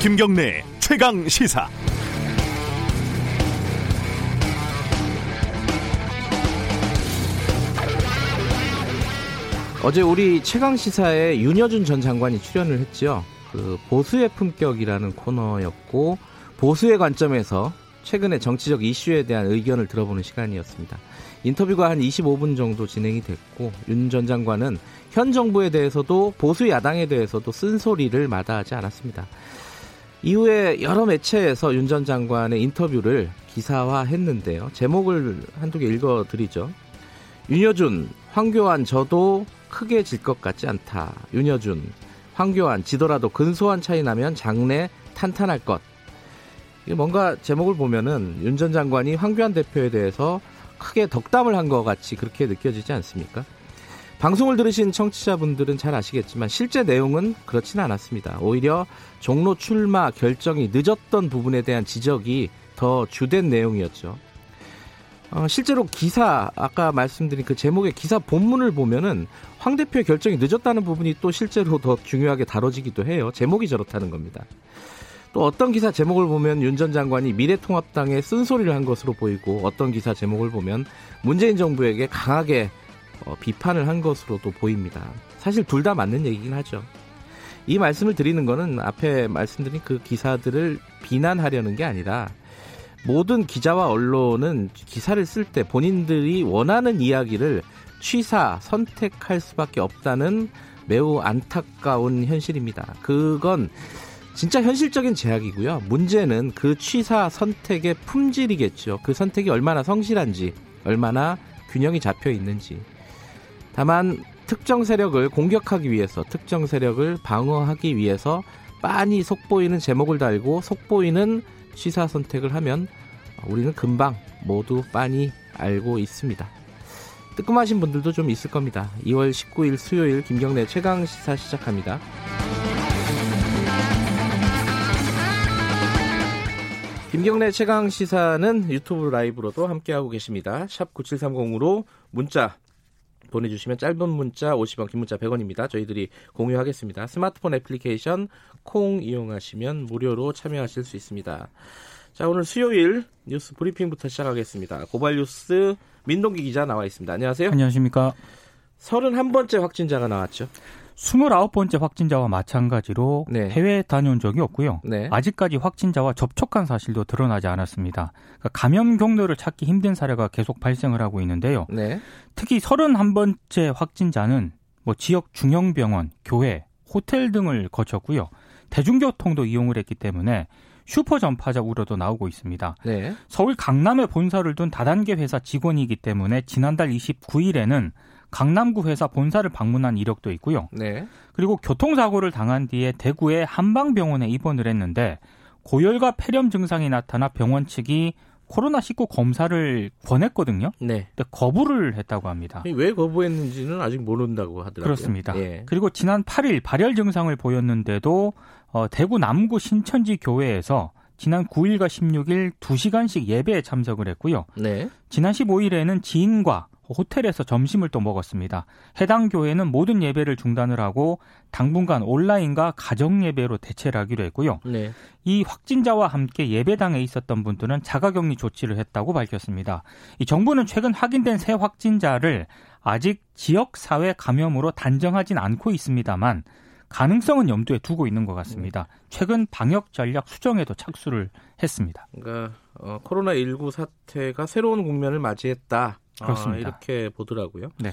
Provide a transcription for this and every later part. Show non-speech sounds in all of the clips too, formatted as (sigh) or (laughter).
김경래 최강 시사. 어제 우리 최강 시사에 윤여준 전 장관이 출연을 했죠. 그 보수의 품격이라는 코너였고 보수의 관점에서 최근의 정치적 이슈에 대한 의견을 들어보는 시간이었습니다. 인터뷰가 한 25분 정도 진행이 됐고 윤 전 장관은 현 정부에 대해서도 보수 야당에 대해서도 쓴소리를 마다하지 않았습니다. 이후에 여러 매체에서 윤 전 장관의 인터뷰를 기사화했는데요. 제목을 한두 개 읽어드리죠. 윤여준, 황교안 저도 크게 질 것 같지 않다. 윤여준, 황교안 지더라도 근소한 차이 나면 장래 탄탄할 것. 뭔가 제목을 보면은 윤 전 장관이 황교안 대표에 대해서 크게 덕담을 한 것 같이 그렇게 느껴지지 않습니까? 방송을 들으신 청취자분들은 잘 아시겠지만 실제 내용은 그렇지는 않았습니다. 오히려 종로 출마 결정이 늦었던 부분에 대한 지적이 더 주된 내용이었죠. 어, 실제로 기사 아까 말씀드린 그 제목의 기사 본문을 보면은 황 대표의 결정이 늦었다는 부분이 또 실제로 더 중요하게 다뤄지기도 해요. 제목이 저렇다는 겁니다. 또 어떤 기사 제목을 보면 윤 전 장관이 미래통합당에 쓴소리를 한 것으로 보이고 어떤 기사 제목을 보면 문재인 정부에게 강하게 어, 비판을 한 것으로도 보입니다. 사실 둘 다 맞는 얘기긴 하죠. 이 말씀을 드리는 것은 앞에 말씀드린 그 기사들을 비난하려는 게 아니라 모든 기자와 언론은 기사를 쓸 때 본인들이 원하는 이야기를 취사, 선택할 수밖에 없다는 매우 안타까운 현실입니다. 그건 진짜 현실적인 제약이고요. 문제는 그 취사 선택의 품질이겠죠. 그 선택이 얼마나 성실한지, 얼마나 균형이 잡혀 있는지. 다만 특정 세력을 공격하기 위해서, 특정 세력을 방어하기 위해서 빤히 속보이는 제목을 달고 속보이는 취사 선택을 하면 우리는 금방 모두 빤히 알고 있습니다. 뜨끔하신 분들도 좀 있을 겁니다. 2월 19일 수요일 김경래 최강 시사 시작합니다. 김경래 최강 시사는 유튜브 라이브로도 함께하고 계십니다. 샵 9730으로 문자 보내주시면 짧은 문자 50원, 긴 문자 100원입니다. 저희들이 공유하겠습니다. 스마트폰 애플리케이션 콩 이용하시면 무료로 참여하실 수 있습니다. 자, 오늘 수요일 뉴스 브리핑부터 시작하겠습니다. 고발 뉴스 민동기 기자 나와 있습니다. 안녕하세요. 안녕하십니까. 31번째 확진자가 나왔죠. 29번째 확진자와 마찬가지로 네. 해외에 다녀온 적이 없고요. 네. 아직까지 확진자와 접촉한 사실도 드러나지 않았습니다. 그러니까 감염 경로를 찾기 힘든 사례가 계속 발생을 하고 있는데요. 네. 특히 31번째 확진자는 뭐 지역 중형병원, 교회, 호텔 등을 거쳤고요. 대중교통도 이용을 했기 때문에 슈퍼 전파자 우려도 나오고 있습니다. 네. 서울 강남에 본사를 둔 다단계 회사 직원이기 때문에 지난달 29일에는 강남구 회사 본사를 방문한 이력도 있고요. 네. 그리고 교통사고를 당한 뒤에 대구의 한방병원에 입원을 했는데 고열과 폐렴 증상이 나타나 병원 측이 코로나19 검사를 권했거든요. 네. 근데 거부를 했다고 합니다. 왜 거부했는지는 아직 모른다고 하더라고요. 그렇습니다. 예. 그리고 지난 8일 발열 증상을 보였는데도 어, 대구 남구 신천지 교회에서 지난 9일과 16일 2시간씩 예배에 참석을 했고요. 네. 지난 15일에는 지인과 호텔에서 점심을 또 먹었습니다. 해당 교회는 모든 예배를 중단을 하고 당분간 온라인과 가정 예배로 대체를 하기로 했고요. 네. 이 확진자와 함께 예배당에 있었던 분들은 자가격리 조치를 했다고 밝혔습니다. 이 정부는 최근 확인된 새 확진자를 아직 지역 사회 감염으로 단정하진 않고 있습니다만 가능성은 염두에 두고 있는 것 같습니다. 최근 방역 전략 수정에도 착수를 했습니다. 그러니까 어, 코로나 19 사태가 새로운 국면을 맞이했다. 그렇습니다. 아, 이렇게 보더라고요. 네.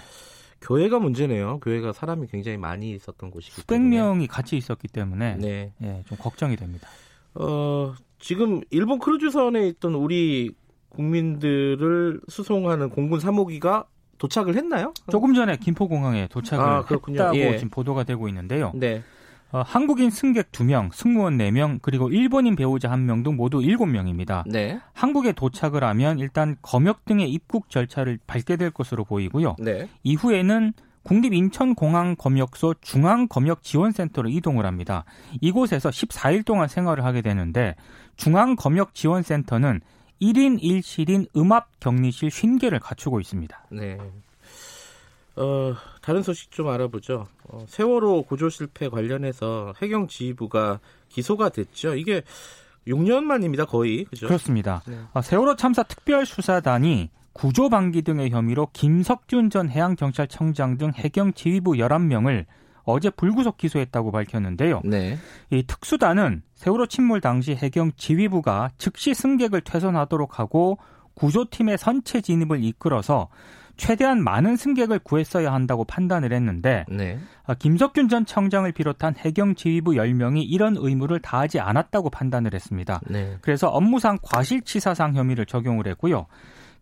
교회가 문제네요. 교회가 사람이 굉장히 많이 있었던 곳이기 수백 때문에. 명이 같이 있었기 때문에 네. 예, 좀 걱정이 됩니다. 어, 지금 일본 크루즈선에 있던 우리 국민들을 수송하는 공군 3호기가 도착을 했나요? 조금 전에 김포공항에 도착을 아, 했다고 예. 지금 보도가 되고 있는데요. 네. 어, 한국인 승객 2명, 승무원 4명, 그리고 일본인 배우자 1명 등 모두 7명입니다. 네. 한국에 도착을 하면 일단 검역 등의 입국 절차를 밟게 될 것으로 보이고요. 네. 이후에는 국립인천공항 검역소 중앙검역지원센터로 이동을 합니다. 이곳에서 14일 동안 생활을 하게 되는데 중앙검역지원센터는 1인 1실인 음압 격리실 50개를 갖추고 있습니다. 네. 어, 다른 소식 좀 알아보죠. 어, 세월호 구조 실패 관련해서 해경 지휘부가 기소가 됐죠. 이게 6년 만입니다, 거의. 그죠? 그렇습니다. 네. 아, 세월호 참사 특별수사단이 구조 방기 등의 혐의로 김석준 전 해양경찰청장 등 해경 지휘부 11명을 어제 불구속 기소했다고 밝혔는데요. 네. 이 특수단은 세월호 침몰 당시 해경 지휘부가 즉시 승객을 퇴선하도록 하고 구조팀의 선체 진입을 이끌어서 최대한 많은 승객을 구했어야 한다고 판단을 했는데 네. 아, 김석균 전 청장을 비롯한 해경 지휘부 10명이 이런 의무를 다하지 않았다고 판단을 했습니다. 네. 그래서 업무상 과실치사상 혐의를 적용을 했고요.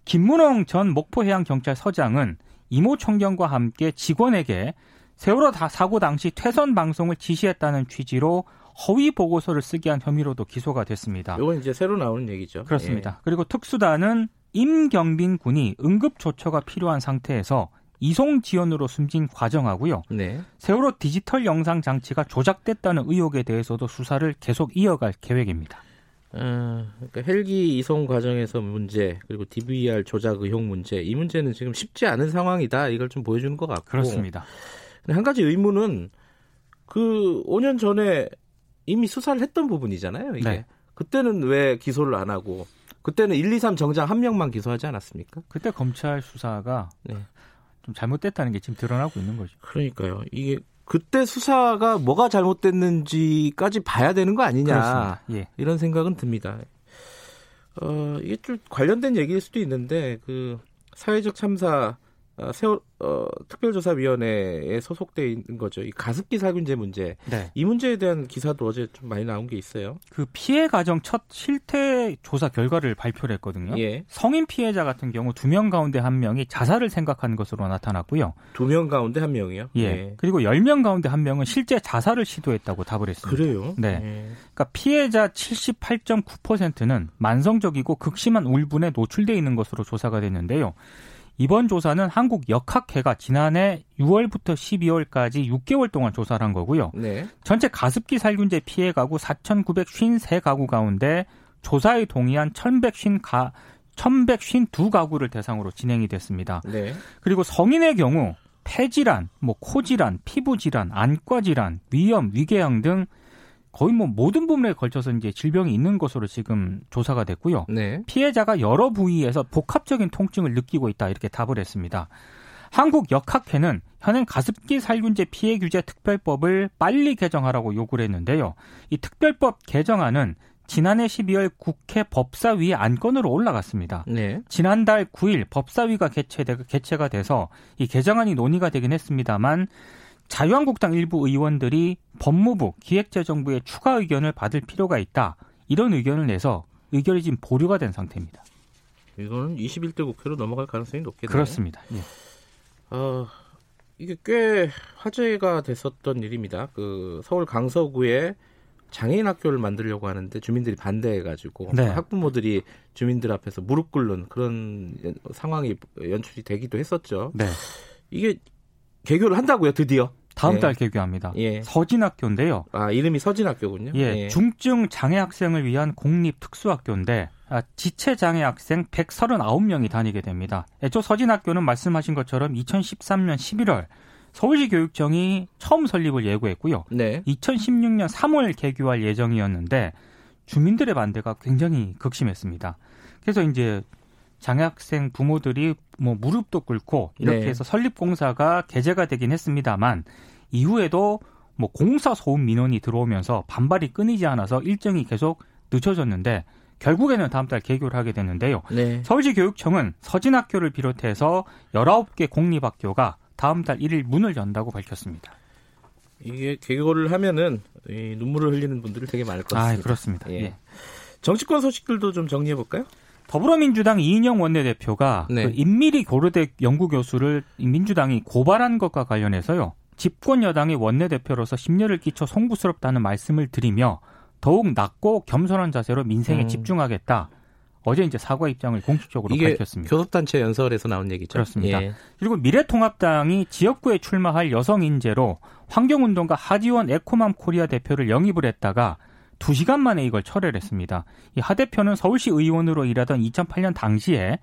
김문홍 전 목포해양경찰서장은 이모 총경과 함께 직원에게 세월호 사고 당시 퇴선 방송을 지시했다는 취지로 허위 보고서를 쓰게 한 혐의로도 기소가 됐습니다. 이건 이제 새로 나오는 얘기죠. 그렇습니다. 예. 그리고 특수단은 임경빈 군이 응급 조처가 필요한 상태에서 이송 지원으로 숨진 과정하고요. 네. 세월호 디지털 영상 장치가 조작됐다는 의혹에 대해서도 수사를 계속 이어갈 계획입니다. 어, 그러니까 헬기 이송 과정에서 문제 그리고 DVR 조작 의혹 문제 이 문제는 지금 쉽지 않은 상황이다 이걸 좀 보여주는 것 같고 그렇습니다. 한 가지 의문은 그 5년 전에 이미 수사를 했던 부분이잖아요. 이게 네. 그때는 왜 기소를 안 하고 그때는 1, 2, 3 정장 한 명만 기소하지 않았습니까? 그때 검찰 수사가 네. 좀 잘못됐다는 게 지금 드러나고 있는 거죠. 그러니까요. 이게 그때 수사가 뭐가 잘못됐는지까지 봐야 되는 거 아니냐 예. 이런 생각은 듭니다. 어, 이게 좀 관련된 얘기일 수도 있는데 그 사회적 참사 어, 세월 어, 특별조사위원회에 소속돼 있는 거죠. 이 가습기 살균제 문제. 네. 이 문제에 대한 기사도 어제 좀 많이 나온 게 있어요. 그 피해 가정 첫 실태 조사 결과를 발표를 했거든요. 예. 성인 피해자 같은 경우 두 명 가운데 한 명이 자살을 생각한 것으로 나타났고요. 두 명 가운데 한 명이요? 예. 예. 그리고 열 명 가운데 한 명은 실제 자살을 시도했다고 답을 했습니다. 그래요? 네. 예. 그러니까 피해자 78.9%는 만성적이고 극심한 울분에 노출돼 있는 것으로 조사가 됐는데요. 이번 조사는 한국 역학회가 지난해 6월부터 12월까지 6개월 동안 조사를 한 거고요. 네. 전체 가습기 살균제 피해 가구 4,953가구 가운데 조사에 동의한 1,150가 1,152가구를 대상으로 진행이 됐습니다. 네. 그리고 성인의 경우 폐질환, 뭐 코질환, 피부질환, 안과질환, 위염, 위궤양 등 거의 뭐 모든 부분에 걸쳐서 이제 질병이 있는 것으로 지금 조사가 됐고요. 네. 피해자가 여러 부위에서 복합적인 통증을 느끼고 있다 이렇게 답을 했습니다. 한국 역학회는 현행 가습기 살균제 피해 규제 특별법을 빨리 개정하라고 요구를 했는데요. 이 특별법 개정안은 지난해 12월 국회 법사위 안건으로 올라갔습니다. 네. 지난달 9일 법사위가 개최되, 개최가 돼서 이 개정안이 논의가 되긴 했습니다만 자유한국당 일부 의원들이 법무부, 기획재정부의 추가 의견을 받을 필요가 있다. 이런 의견을 내서 의결이 지금 보류가 된 상태입니다. 이거는 21대 국회로 넘어갈 가능성이 높겠네요. 그렇습니다. 예. 어, 이게 꽤 화제가 됐었던 일입니다. 그 서울 강서구에 장애인 학교를 만들려고 하는데 주민들이 반대해가지고 네. 학부모들이 주민들 앞에서 무릎 꿇는 그런 상황이 연출이 되기도 했었죠. 네. 이게 개교를 한다고요, 드디어? 다음 예. 달 개교합니다. 예. 서진학교인데요. 아 이름이 서진학교군요. 예, 예. 중증 장애 학생을 위한 공립 특수학교인데 아, 지체 장애 학생 139명이 다니게 됩니다. 애초 서진학교는 말씀하신 것처럼 2013년 11월 서울시 교육청이 처음 설립을 예고했고요. 네. 2016년 3월 개교할 예정이었는데 주민들의 반대가 굉장히 극심했습니다. 그래서 이제 장학생 부모들이 뭐 무릎도 꿇고 이렇게 네. 해서 설립 공사가 개재가 되긴 했습니다만 이후에도 뭐 공사 소음 민원이 들어오면서 반발이 끊이지 않아서 일정이 계속 늦춰졌는데 결국에는 다음 달 개교를 하게 됐는데요. 네. 서울시 교육청은 서진학교를 비롯해서 19개 공립학교가 다음 달 1일 문을 연다고 밝혔습니다. 이게 개교를 하면은 눈물을 흘리는 분들이 되게 많을 것 같습니다. 아, 그렇습니다. 예. 예. 정치권 소식들도 좀 정리해 볼까요? 더불어민주당 이인영 원내대표가 네. 그 인미리 고려대 연구교수를 민주당이 고발한 것과 관련해서요. 집권 여당의 원내대표로서 심려를 끼쳐 송구스럽다는 말씀을 드리며 더욱 낮고 겸손한 자세로 민생에 음. 집중하겠다. 어제 이제 사과 입장을 공식적으로 밝혔습니다. 교섭단체 연설에서 나온 얘기죠. 그렇습니다. 예. 그리고 미래통합당이 지역구에 출마할 여성 인재로 환경운동가 하지원 에코맘 코리아 대표를 영입을 했다가 2시간 만에 이걸 철회를 했습니다. 이 하 대표는 서울시 의원으로 일하던 2008년 당시에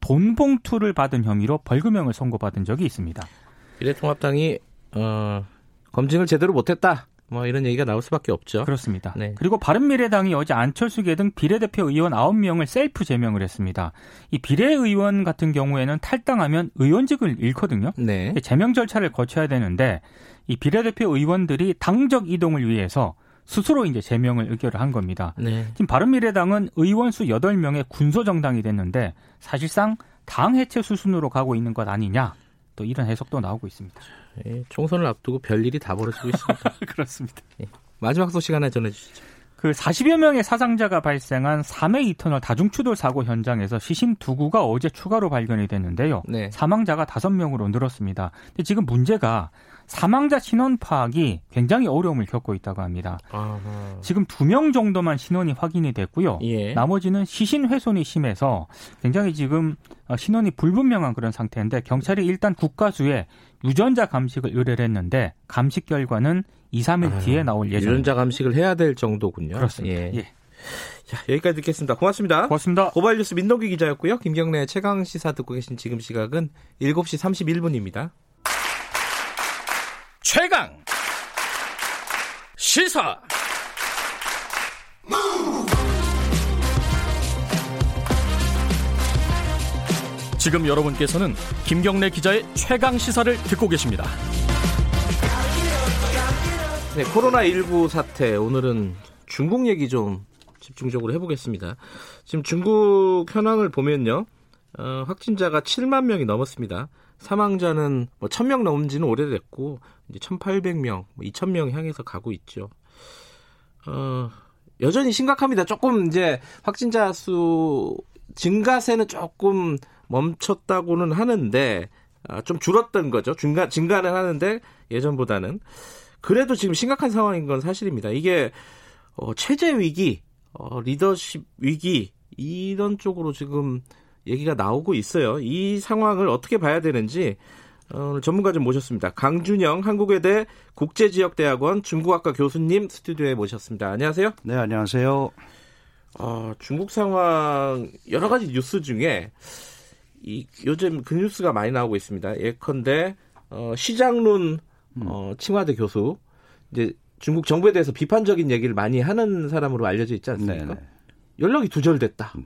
돈 봉투를 받은 혐의로 벌금형을 선고받은 적이 있습니다. 미래통합당이 어, 검증을 제대로 못했다. 뭐 이런 얘기가 나올 수밖에 없죠. 그렇습니다. 네. 그리고 바른미래당이 어제 안철수계 등 비례대표 의원 9명을 셀프 제명을 했습니다. 이 비례 의원 같은 경우에는 탈당하면 의원직을 잃거든요. 네. 제명 절차를 거쳐야 되는데 이 비례대표 의원들이 당적 이동을 위해서 스스로 이제 제명을 의결을 한 겁니다. 네. 지금 바른미래당은 의원 수 8명의 군소정당이 됐는데 사실상 당 해체 수순으로 가고 있는 것 아니냐. 또 이런 해석도 나오고 있습니다. 예, 총선을 앞두고 별일이 다 벌어지고 있습니다. (laughs) 그렇습니다. 예. 마지막 소식 하나 전해주시죠. 그 40여 명의 사상자가 발생한 3회 이터널 다중추돌 사고 현장에서 시신 두 구가 어제 추가로 발견이 됐는데요. 네. 사망자가 5명으로 늘었습니다. 근데 지금 문제가 사망자 신원 파악이 굉장히 어려움을 겪고 있다고 합니다. 아하. 지금 두 명 정도만 신원이 확인이 됐고요. 예. 나머지는 시신 훼손이 심해서 굉장히 지금 어, 신원이 불분명한 그런 상태인데 경찰이 일단 국가수에 유전자 감식을 의뢰를 했는데 감식 결과는 2, 3일 아, 뒤에 나올 예정입니다. 유전자 감식을 해야 될 정도군요. 그렇습니다. 예. 예. 자, 여기까지 듣겠습니다. 고맙습니다. 고맙습니다. 고발뉴스 민동기 기자였고요. 김경래 최강 시사 듣고 계신 지금 시각은 7시 31분입니다. 최강 시사 지금 여러분께서는 김경래 기자의 최강 시사를 듣고 계십니다. 네, 코로나19 사태 오늘은 중국 얘기 좀 집중적으로 해보겠습니다. 지금 중국 현황을 보면요, 어, 확진자가 7만 명이 넘었습니다. 사망자는 뭐 1000명 넘은지는 오래됐고 이제 1800명, 뭐 2000명 향해서 가고 있죠. 어, 여전히 심각합니다. 조금 이제 확진자 수 증가세는 조금 멈췄다고는 하는데 아, 좀 줄었던 거죠. 증가 증가는 하는데 예전보다는 그래도 지금 심각한 상황인 건 사실입니다. 이게 어, 체제 위기, 어, 리더십 위기 이런 쪽으로 지금 얘기가 나오고 있어요. 이 상황을 어떻게 봐야 되는지 오늘 전문가 좀 모셨습니다. 강준영 한국외대 국제지역대학원 중국학과 교수님 스튜디오에 모셨습니다. 안녕하세요. 네, 안녕하세요. 어, 중국 상황 여러 가지 뉴스 중에 이 요즘 그 뉴스가 많이 나오고 있습니다. 예컨대 어, 시장론 어, 칭화대 교수 이제 중국 정부에 대해서 비판적인 얘기를 많이 하는 사람으로 알려져 있지 않습니까? 네네. 네. 연락이 두절됐다. 네.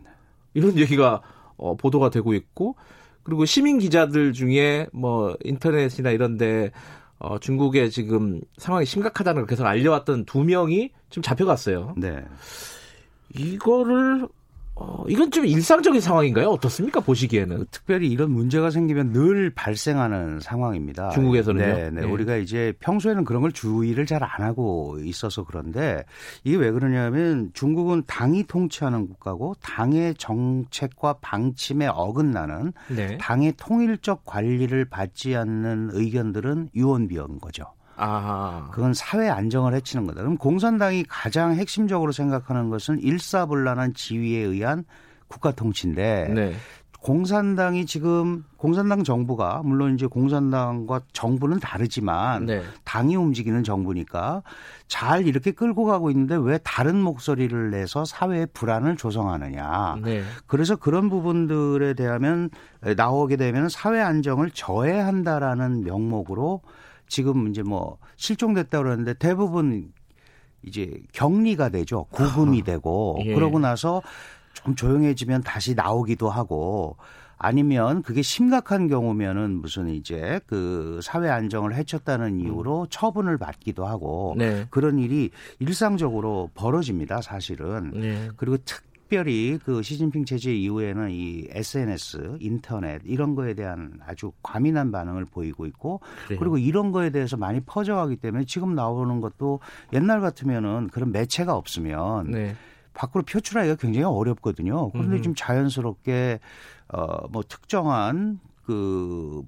이런 얘기가 어, 보도가 되고 있고 그리고 시민 기자들 중에 뭐 인터넷이나 이런데 어, 중국의 지금 상황이 심각하다는 걸 계속 알려왔던 두 명이 지금 잡혀갔어요. 네. 이거를 어, 이건 좀 일상적인 상황인가요? 어떻습니까? 보시기에는. 특별히 이런 문제가 생기면 늘 발생하는 상황입니다. 중국에서는요? 네, 네. 네. 우리가 이제 평소에는 그런 걸 주의를 잘 안 하고 있어서 그런데 이게 왜 그러냐면 중국은 당이 통치하는 국가고 당의 정책과 방침에 어긋나는 네. 당의 통일적 관리를 받지 않는 의견들은 유언비어인 거죠. 아. 그건 사회 안정을 해치는 거다. 그럼 공산당이 가장 핵심적으로 생각하는 것은 일사불란한 지위에 의한 국가 통치인데 네. 공산당이 지금 공산당 정부가 물론 이제 공산당과 정부는 다르지만 네. 당이 움직이는 정부니까 잘 이렇게 끌고 가고 있는데 왜 다른 목소리를 내서 사회의 불안을 조성하느냐. 네. 그래서 그런 부분들에 대하면 나오게 되면 사회 안정을 저해한다라는 명목으로 지금 이제 뭐 실종됐다 그러는데 대부분 이제 격리가 되죠. 구금이 되고 예. 그러고 나서 좀 조용해지면 다시 나오기도 하고 아니면 그게 심각한 경우면은 무슨 이제 그 사회 안정을 해쳤다는 이유로 음. 처분을 받기도 하고 네. 그런 일이 일상적으로 벌어집니다, 사실은. 네. 그리고 특 특별히 그 시진핑 체제 이후에는 이 SNS, 인터넷 이런 거에 대한 아주 과민한 반응을 보이고 있고 그래요. 그리고 이런 거에 대해서 많이 퍼져가기 때문에 지금 나오는 것도 옛날 같으면은 그런 매체가 없으면 네. 밖으로 표출하기가 굉장히 어렵거든요. 그런데 음. 지금 자연스럽게 어뭐 특정한 그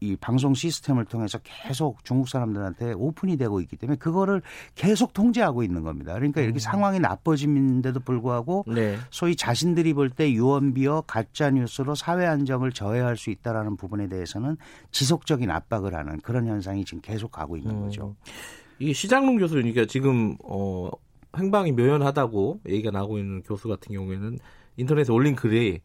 이 방송 시스템을 통해서 계속 중국 사람들한테 오픈이 되고 있기 때문에 그거를 계속 통제하고 있는 겁니다. 그러니까 이렇게 음. 상황이 나빠지는데도 불구하고 네. 소위 자신들이 볼 때 유언비어 가짜 뉴스로 사회 안정을 저해할 수 있다라는 부분에 대해서는 지속적인 압박을 하는 그런 현상이 지금 계속 가고 있는 음. 거죠. 이 시장론 교수는 그러니까 지금 어 행방이 묘연하다고 얘기가 나오고 있는 교수 같은 경우에는 인터넷에 올린 글이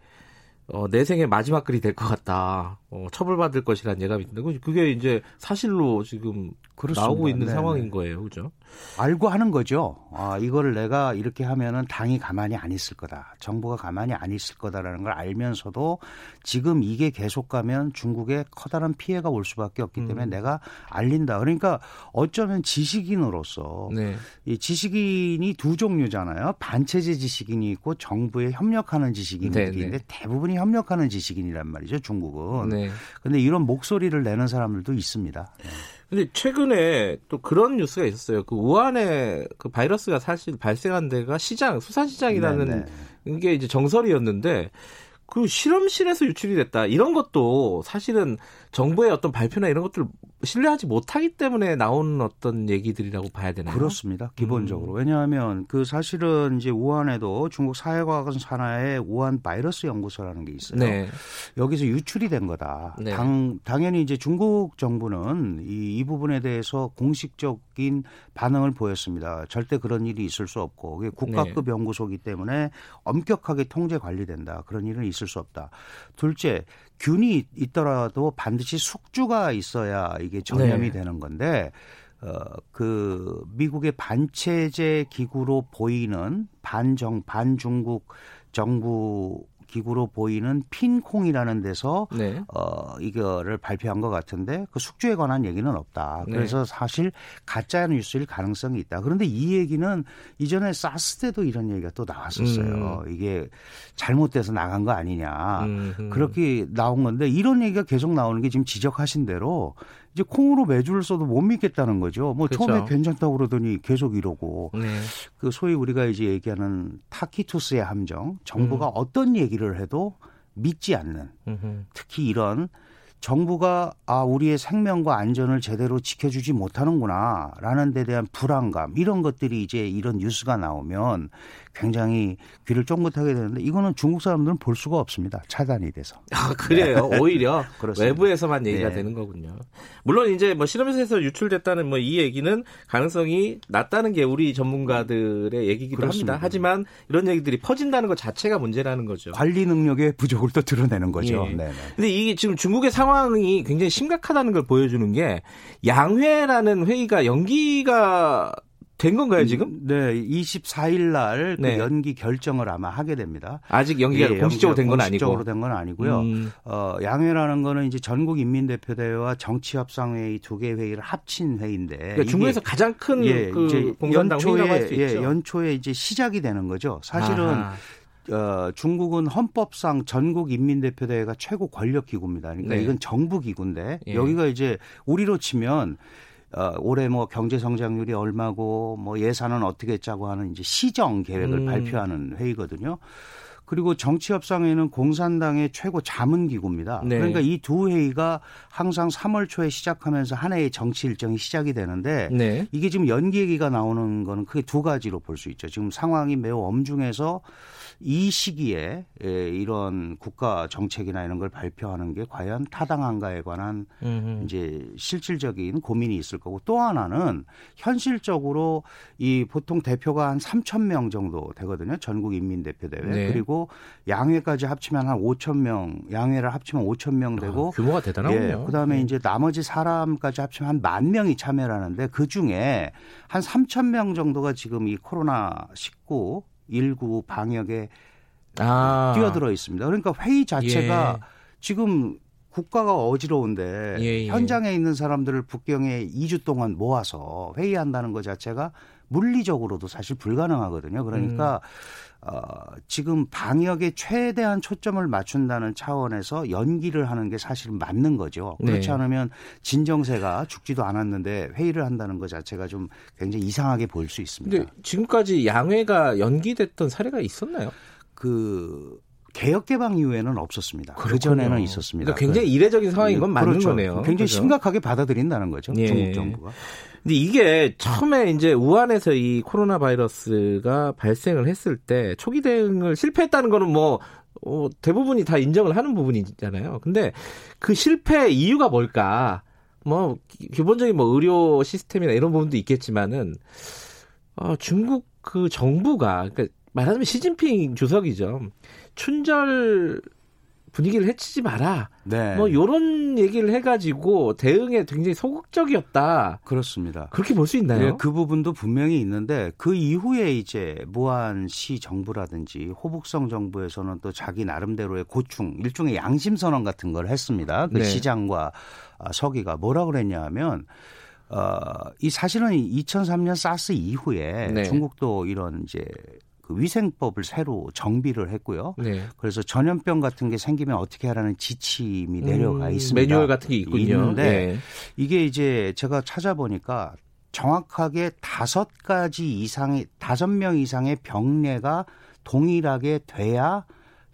어, 내 생의 마지막 글이 될 것 같다. 어, 처벌받을 것이라는 예감이 든다. 그게 이제 사실로 지금 그렇습니다. 나오고 있는 네네. 상황인 거예요. 그죠? 알고 하는 거죠. 아, 이거를 내가 이렇게 하면은 당이 가만히 안 있을 거다. 정부가 가만히 안 있을 거다라는 걸 알면서도 지금 이게 계속 가면 중국에 커다란 피해가 올 수밖에 없기 때문에 음. 내가 알린다. 그러니까 어쩌면 지식인으로서 네. 이 지식인이 두 종류잖아요. 반체제 지식인이 있고 정부에 협력하는 지식인들이 네, 네. 있는데 대부분이 협력하는 지식인이란 말이죠. 중국은. 네. 근데 이런 목소리를 내는 사람들도 있습니다. 네. 근데 최근에 또 그런 뉴스가 있었어요. 그 우한에 그 바이러스가 사실 발생한 데가 시장, 수산시장이라는 네네. 네. 게 이제 정설이었는데 그 실험실에서 유출이 됐다. 이런 것도 사실은 정부의 어떤 발표나 이런 것들 을 신뢰하지 못하기 때문에 나오는 어떤 얘기들이라고 봐야 되나요? 그렇습니다. 기본적으로. 음. 왜냐하면 그 사실은 이제 우한에도 중국 사회과학원 산하에 우한 바이러스 연구소라는 게 있어요. 네. 여기서 유출이 된 거다. 네. 당, 당연히 이제 중국 정부는 이, 이 부분에 대해서 공식적인 반응을 보였습니다. 절대 그런 일이 있을 수 없고 그게 국가급 네. 연구소이기 때문에 엄격하게 통제 관리된다. 그런 일은 있을 수 없다. 둘째, 균이 있더라도 반드시 숙주가 있어야 이게 전염이 네. 되는 건데 어, 그 미국의 반체제 기구로 보이는 반정 반중국 정부 기구로 보이는 핀콩이라는 데서 네. 어 이거를 발표한 것 같은데 그 숙주에 관한 얘기는 없다. 네. 그래서 네. 사실 가짜 뉴스일 가능성이 있다. 그런데 이 얘기는 이전에 사스 때도 이런 얘기가 또 나왔었어요. 음. 이게 잘못돼서 나간 거 아니냐. 음. 그렇게 나온 건데 이런 얘기가 계속 나오는 게 지금 지적하신 대로 이제 콩으로 매주를 써도 못 믿겠다는 거죠. 뭐 그렇죠. 처음에 괜찮다고 그러더니 계속 이러고 네. 그 소위 우리가 이제 얘기하는 타키투스의 함정 정부가 음. 어떤 얘기를 해도 믿지 않는 음흠. 특히 이런 정부가 아 우리의 생명과 안전을 제대로 지켜주지 못하는구나라는 데 대한 불안감 이런 것들이 이제 이런 뉴스가 나오면 굉장히 귀를 쫑긋하게 되는데 이거는 중국 사람들은 볼 수가 없습니다. 차단이 돼서. 아 그래요. 네. 오히려 (laughs) 외부에서만 얘기가 네. 되는 거군요. 물론 이제 뭐 실험실에서 유출됐다는 뭐 이 얘기는 가능성이 낮다는 게 우리 전문가들의 얘기기도 그렇습니다. 합니다. 하지만 이런 얘기들이 퍼진다는 것 자체가 문제라는 거죠. 관리 능력의 부족을 또 드러내는 거죠. 예. 네. 근데 이게 지금 중국의 상황이 굉장히 심각하다는 걸 보여주는 게 양회라는 회의가 연기가 된 건가요, 지금? 음, 네, 24일 날그 네. 연기 결정을 아마 하게 됩니다. 아직 연기가 예, 공식적으로 된 건 아니고. 공식적으로 된 건 아니고요. 음. 어, 양회라는 거는 이제 전국 인민대표대회와 정치협상회의 두 개 회의를 합친 회의인데 그러니까 중국에서 가장 큰 예, 그 공산당 연초에 할수 예, 연초에 이제 시작이 되는 거죠. 사실은 아하. 어, 중국은 헌법상 전국 인민대표대회가 최고 권력 기구입니다. 그러니까 네. 이건 정부 기구인데 예. 여기가 이제 우리로 치면 어, 올해 뭐 경제 성장률이 얼마고 뭐 예산은 어떻게 짜고 하는 이제 시정 계획을 음. 발표하는 회의거든요. 그리고 정치협상회는 공산당의 최고 자문기구입니다. 네. 그러니까 이 두 회의가 항상 3월 초에 시작하면서 한 해의 정치 일정이 시작이 되는데 네. 이게 지금 연기 얘기가 나오는 거는 크게 두 가지로 볼 수 있죠. 지금 상황이 매우 엄중해서 이 시기에 예, 이런 국가 정책이나 이런 걸 발표하는 게 과연 타당한가에 관한 음흠. 이제 실질적인 고민이 있을 거고 또 하나는 현실적으로 이 보통 대표가 한 3천 명 정도 되거든요. 전국 인민 대표 대회 네. 그리고 양회까지 합치면 한 5천 명, 양회를 합치면 5천 명 되고 아, 규모가 대단하군요. 예, 그다음에 네. 이제 나머지 사람까지 합치면 한 만 명이 참여를 하는데 그 중에 한 3천 명 정도가 지금 이 코로나 19 19 방역에 아. 뛰어들어 있습니다. 그러니까 회의 자체가 예. 지금 국가가 어지러운데 예, 예. 현장에 있는 사람들을 북경에 2주 동안 모아서 회의한다는 것 자체가 물리적으로도 사실 불가능하거든요. 그러니까 음. 어, 지금 방역에 최대한 초점을 맞춘다는 차원에서 연기를 하는 게 사실은 맞는 거죠. 그렇지 네. 않으면 진정세가 죽지도 않았는데 회의를 한다는 것 자체가 좀 굉장히 이상하게 보일 수 있습니다. 지금까지 양회가 연기됐던 사례가 있었나요? 그 개혁 개방 이후에는 없었습니다. 그 전에는 있었습니다. 그러니까 굉장히 그 이례적인 상황인 건 맞는 그렇죠. 거네요. 굉장히 그렇죠? 심각하게 받아들인다는 거죠. 예. 중국 정부가. 근데 이게 처음에 이제 우한에서 이 코로나 바이러스가 발생을 했을 때 초기 대응을 실패했다는 거는 뭐 어, 대부분이 다 인정을 하는 부분이잖아요. 근데 그 실패 이유가 뭘까? 뭐 기본적인 뭐 의료 시스템이나 이런 부분도 있겠지만은 어, 중국 그 정부가 그러니까 말하자면 시진핑 주석이죠. 춘절 분위기를 해치지 마라. 네. 뭐 요런 얘기를 해가지고 대응에 굉장히 소극적이었다. 그렇습니다. 그렇게 볼 수 있나요? 네, 그 부분도 분명히 있는데 그 이후에 이제 무안시 정부라든지 호북성 정부에서는 또 자기 나름대로의 고충, 일종의 양심 선언 같은 걸 했습니다. 그 네. 시장과 아, 서기가 뭐라 그랬냐면. 어, 이 사실은 2003년 사스 이후에 네. 중국도 이런 이제 그 위생법을 새로 정비를 했고요. 네. 그래서 전염병 같은 게 생기면 어떻게 하라는 지침이 음, 내려가 있습니다. 매뉴얼 같은 게 있군요. 있는데 네. 이게 이제 제가 찾아보니까 정확하게 다섯 가지 이상의 다섯 명 이상의 병례가 동일하게 돼야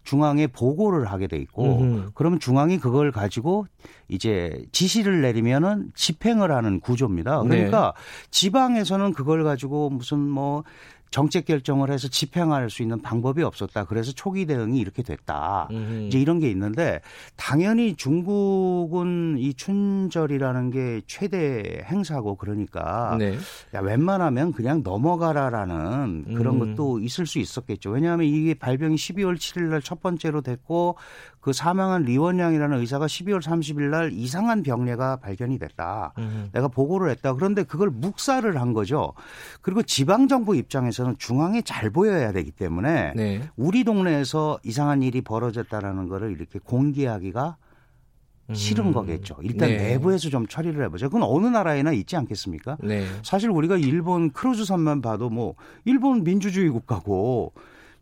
중앙에 보고를 하게 돼 있고 음흠. 그러면 중앙이 그걸 가지고 이제 지시를 내리면은 집행을 하는 구조입니다. 그러니까 네. 지방에서는 그걸 가지고 무슨 뭐 정책 결정을 해서 집행할 수 있는 방법이 없었다. 그래서 초기 대응이 이렇게 됐다. 음. 이제 이런 게 있는데 당연히 중국은 이 춘절이라는 게 최대 행사고 그러니까 네. 야 웬만하면 그냥 넘어가라라는 그런 음. 것도 있을 수 있었겠죠. 왜냐하면 이게 발병이 12월 7일 날 첫 번째로 됐고 그 사망한 리원량이라는 의사가 12월 30일 날 이상한 병례가 발견이 됐다. 음. 내가 보고를 했다. 그런데 그걸 묵살을 한 거죠. 그리고 지방 정부 입장에서 입장에서는 중앙에 잘 보여야 되기 때문에 네. 우리 동네에서 이상한 일이 벌어졌다라는 거를 이렇게 공개하기가 싫은 음. 거겠죠. 일단 네. 내부에서 좀 처리를 해보자. 그건 어느 나라에나 있지 않겠습니까? 네. 사실 우리가 일본 크루즈 선만 봐도 뭐 일본 민주주의 국가고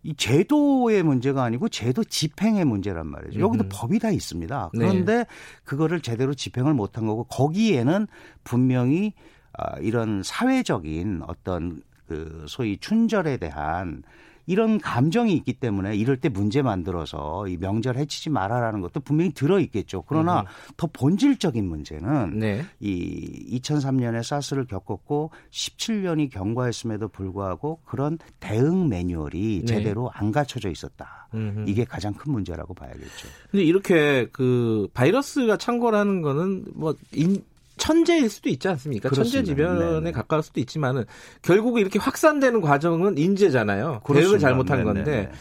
이 제도의 문제가 아니고 제도 집행의 문제란 말이죠. 여기도 음. 법이 다 있습니다. 네. 그런데 네. 그거를 제대로 집행을 못한 거고 거기에는 분명히 아, 이런 사회적인 어떤 그 소위 춘절에 대한 이런 감정이 있기 때문에 이럴 때 문제 만들어서 이 명절 해치지 말아라는 것도 분명히 들어 있겠죠. 그러나 음. 더 본질적인 문제는 네. 이 2003년에 사스를 겪었고 17년이 경과했음에도 불구하고 그런 대응 매뉴얼이 네. 제대로 안 갖춰져 있었다. 음흠. 이게 가장 큰 문제라고 봐야겠죠. 근데 이렇게 그 바이러스가 창궐하는 거는 뭐 인, 천재일 수도 있지 않습니까? 그렇습니다. 천재지변에 네네. 가까울 수도 있지만은 결국은 이렇게 확산되는 과정은 인재잖아요. 그렇습니다. 대응을 잘못한 네네. 건데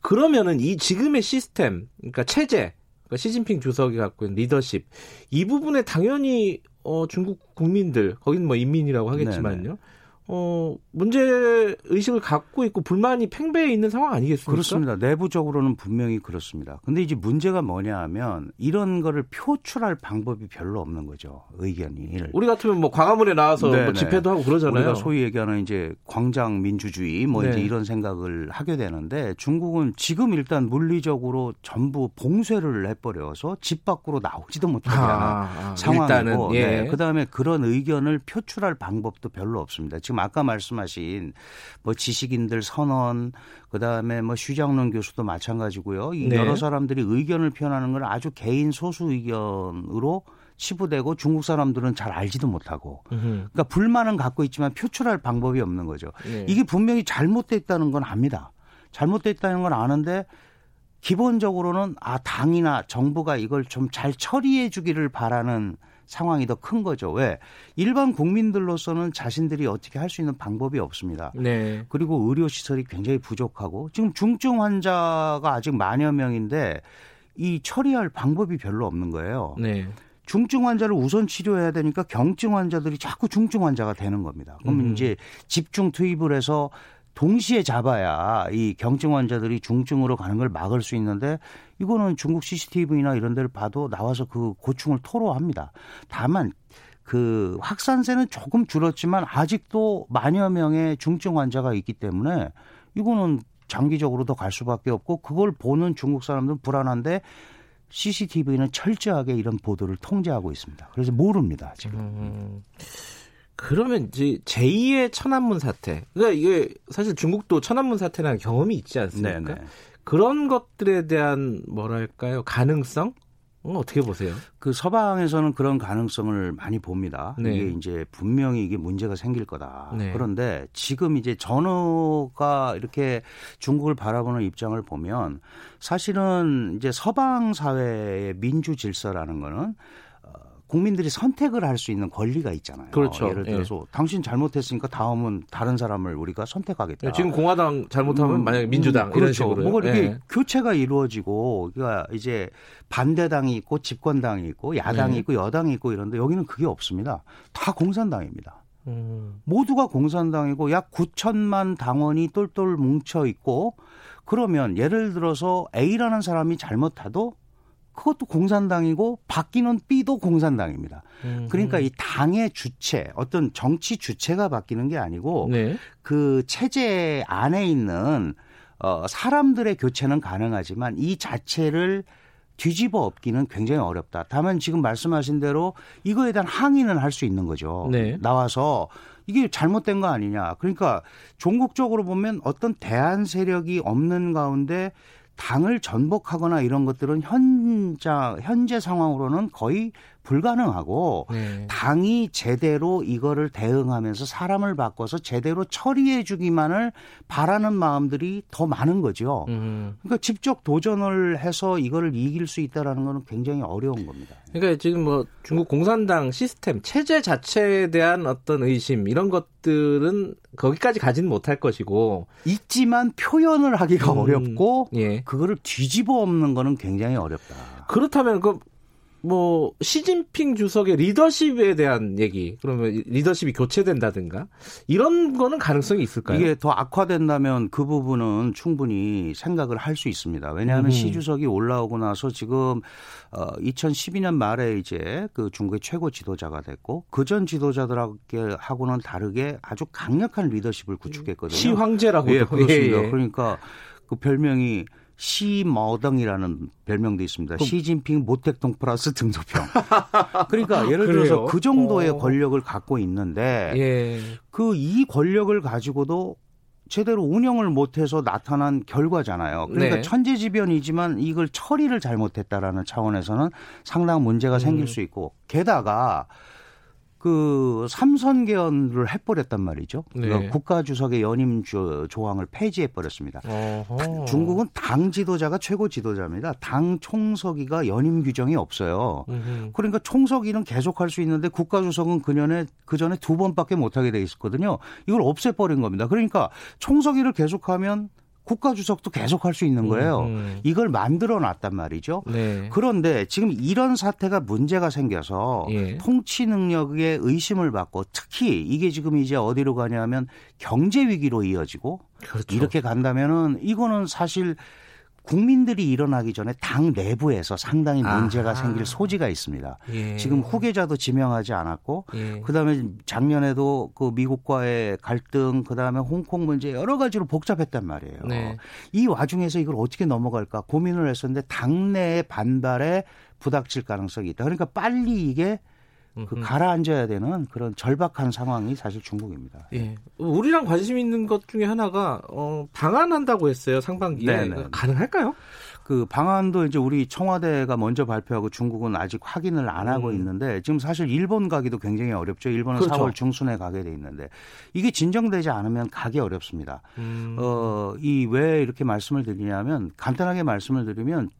그러면은 이 지금의 시스템, 그러니까 체제, 그러니까 시진핑 주석이 갖고 있는 리더십 이 부분에 당연히 어 중국 국민들, 거긴 뭐 인민이라고 하겠지만요. 네네. 어, 문제 의식을 갖고 있고 불만이 팽배해 있는 상황 아니겠습니까? 그렇습니다. 내부적으로는 분명히 그렇습니다. 근데 이제 문제가 뭐냐 하면 이런 거를 표출할 방법이 별로 없는 거죠. 의견이. 우리 같으면 뭐 광화문에 나와서 뭐 집회도 하고 그러잖아요. 우리가 소위 얘기하는 이제 광장 민주주의 뭐 네. 이제 이런 생각을 하게 되는데 중국은 지금 일단 물리적으로 전부 봉쇄를 해버려서 집 밖으로 나오지도 못하게 하는 아, 아, 상황이고 예. 네. 그다음에 그런 의견을 표출할 방법도 별로 없습니다. 지금 아까 말씀하신 뭐 지식인들 선언 그다음에 뭐 휴장론 교수도 마찬가지고요. 이 네. 여러 사람들이 의견을 표현하는 건 아주 개인 소수 의견으로 치부되고 중국 사람들은 잘 알지도 못하고 그러니까 불만은 갖고 있지만 표출할 방법이 없는 거죠. 네. 이게 분명히 잘못됐다는 건 압니다. 잘못됐다는 건 아는데 기본적으로는 아 당이나 정부가 이걸 좀 잘 처리해 주기를 바라는 상황이 더 큰 거죠. 왜? 일반 국민들로서는 자신들이 어떻게 할 수 있는 방법이 없습니다. 네. 그리고 의료 시설이 굉장히 부족하고 지금 중증 환자가 아직 만여 명인데 이 처리할 방법이 별로 없는 거예요. 네. 중증 환자를 우선 치료해야 되니까 경증 환자들이 자꾸 중증 환자가 되는 겁니다. 그러면 음. 이제 집중 투입을 해서 동시에 잡아야 이 경증 환자들이 중증으로 가는 걸 막을 수 있는데 이거는 중국 CCTV나 이런 데를 봐도 나와서 그 고충을 토로합니다. 다만 그 확산세는 조금 줄었지만 아직도 만여 명의 중증 환자가 있기 때문에 이거는 장기적으로 더 갈 수밖에 없고 그걸 보는 중국 사람들은 불안한데 CCTV는 철저하게 이런 보도를 통제하고 있습니다. 그래서 모릅니다 지금. 음. 그러면 이제 제2의 천안문 사태. 그러니까 이게 사실 중국도 천안문 사태라는 경험이 있지 않습니까? 네네. 그런 것들에 대한 뭐랄까요 가능성? 어, 어떻게 보세요? 그 서방에서는 그런 가능성을 많이 봅니다. 네. 이게 이제 분명히 이게 문제가 생길 거다. 네. 그런데 지금 이제 전후가 이렇게 중국을 바라보는 입장을 보면 사실은 이제 서방 사회의 민주 질서라는 거는 국민들이 선택을 할 수 있는 권리가 있잖아요. 그렇죠. 예를 들어서 예. 당신 잘못했으니까 다음은 다른 사람을 우리가 선택하겠다. 예, 지금 공화당 잘못하면 음, 만약에 민주당 음, 그렇죠. 이런 식으로 뭐 이렇게 예. 교체가 이루어지고 그러니까 이제 반대당이 있고 집권당이 있고 야당이 예. 있고 여당이 있고 이런데 여기는 그게 없습니다. 다 공산당입니다. 음. 모두가 공산당이고 약 9천만 당원이 똘똘 뭉쳐 있고 그러면 예를 들어서 A라는 사람이 잘못해도 그것도 공산당이고 바뀌는 B도 공산당입니다. 음. 그러니까 이 당의 주체, 어떤 정치 주체가 바뀌는 게 아니고 네. 그 체제 안에 있는 어 사람들의 교체는 가능하지만 이 자체를 뒤집어 엎기는 굉장히 어렵다. 다만 지금 말씀하신 대로 이거에 대한 항의는 할 수 있는 거죠. 네. 나와서 이게 잘못된 거 아니냐. 그러니까 종국적으로 보면 어떤 대안 세력이 없는 가운데 당을 전복하거나 이런 것들은 현자 현재 상황으로는 거의 불가능하고 네. 당이 제대로 이거를 대응하면서 사람을 바꿔서 제대로 처리해 주기만을 바라는 마음들이 더 많은 거죠. 음. 그러니까 직접 도전을 해서 이거를 이길 수 있다라는 거는 굉장히 어려운 겁니다. 그러니까 지금 뭐 중국 공산당 시스템 체제 자체에 대한 어떤 의심 이런 것들은 거기까지 가지는 못할 것이고 있지만 표현을 하기가 음. 어렵고 예. 그거를 뒤집어 엎는 거는 굉장히 어렵다. 그렇다면 그 뭐 시진핑 주석의 리더십에 대한 얘기 그러면 리더십이 교체된다든가 이런 거는 가능성이 있을까요? 이게 더 악화된다면 그 부분은 충분히 생각을 할 수 있습니다. 왜냐하면 음. 시 주석이 올라오고 나서 지금 어 2012년 말에 이제 그 중국의 최고 지도자가 됐고 그 전 지도자들하고는 다르게 아주 강력한 리더십을 구축했거든요. 시 황제라고 예, 그렇습니다. 예, 예. 그러니까 그 별명이 시머덩이라는 별명도 있습니다. 그럼... 시진핑 모택동 플러스 등소평. (laughs) 그러니까 예를 들어서 그 정도의 어... 권력을 갖고 있는데 예. 그이 권력을 가지고도 제대로 운영을 못해서 나타난 결과잖아요. 그러니까 네. 천재지변이지만 이걸 처리를 잘못했다라는 차원에서는 상당한 문제가 생길 음. 수 있고 게다가 그 삼선 개헌을 해버렸단 말이죠. 네. 그러니까 국가 주석의 연임 조 항을 폐지해 버렸습니다. 중국은 당 지도자가 최고 지도자입니다. 당 총서기가 연임 규정이 없어요. 음흠. 그러니까 총서기는 계속할 수 있는데 국가 주석은 그년에 그 전에 두 번밖에 못하게 돼 있었거든요. 이걸 없애버린 겁니다. 그러니까 총서기를 계속하면 국가 주석도 계속 할 수 있는 거예요. 음, 음. 이걸 만들어 놨단 말이죠. 네. 그런데 지금 이런 사태가 문제가 생겨서 예. 통치 능력에 의심을 받고 특히 이게 지금 이제 어디로 가냐면 경제 위기로 이어지고 그렇죠. 이렇게 간다면은 이거는 사실 국민들이 일어나기 전에 당 내부에서 상당히 문제가 아하. 생길 소지가 있습니다. 예. 지금 후계자도 지명하지 않았고 예. 그다음에 작년에도 그 미국과의 갈등 그다음에 홍콩 문제 여러 가지로 복잡했단 말이에요. 네. 이 와중에서 이걸 어떻게 넘어갈까 고민을 했었는데 당내의 반발에 부닥칠 가능성이 있다. 그러니까 빨리 이게 그 가라앉아야 되는 그런 절박한 상황이 사실 중국입니다. 예. 우리랑 관심 있는 것 중에 하나가 어, 방한한다고 했어요 상반기에 네네. 가능할까요? 그 방안도 이제 우리 청와대가 먼저 발표하고 중국은 아직 확인을 안 하고 음. 있는데 지금 사실 일본 가기도 굉장히 어렵죠. 일본은 그렇죠. 4월 중순에 가게 돼 있는데 이게 진정되지 않으면 가기 어렵습니다. 음. 어, 이 왜 이렇게 말씀을 드리냐면 간단하게 말씀을 드리면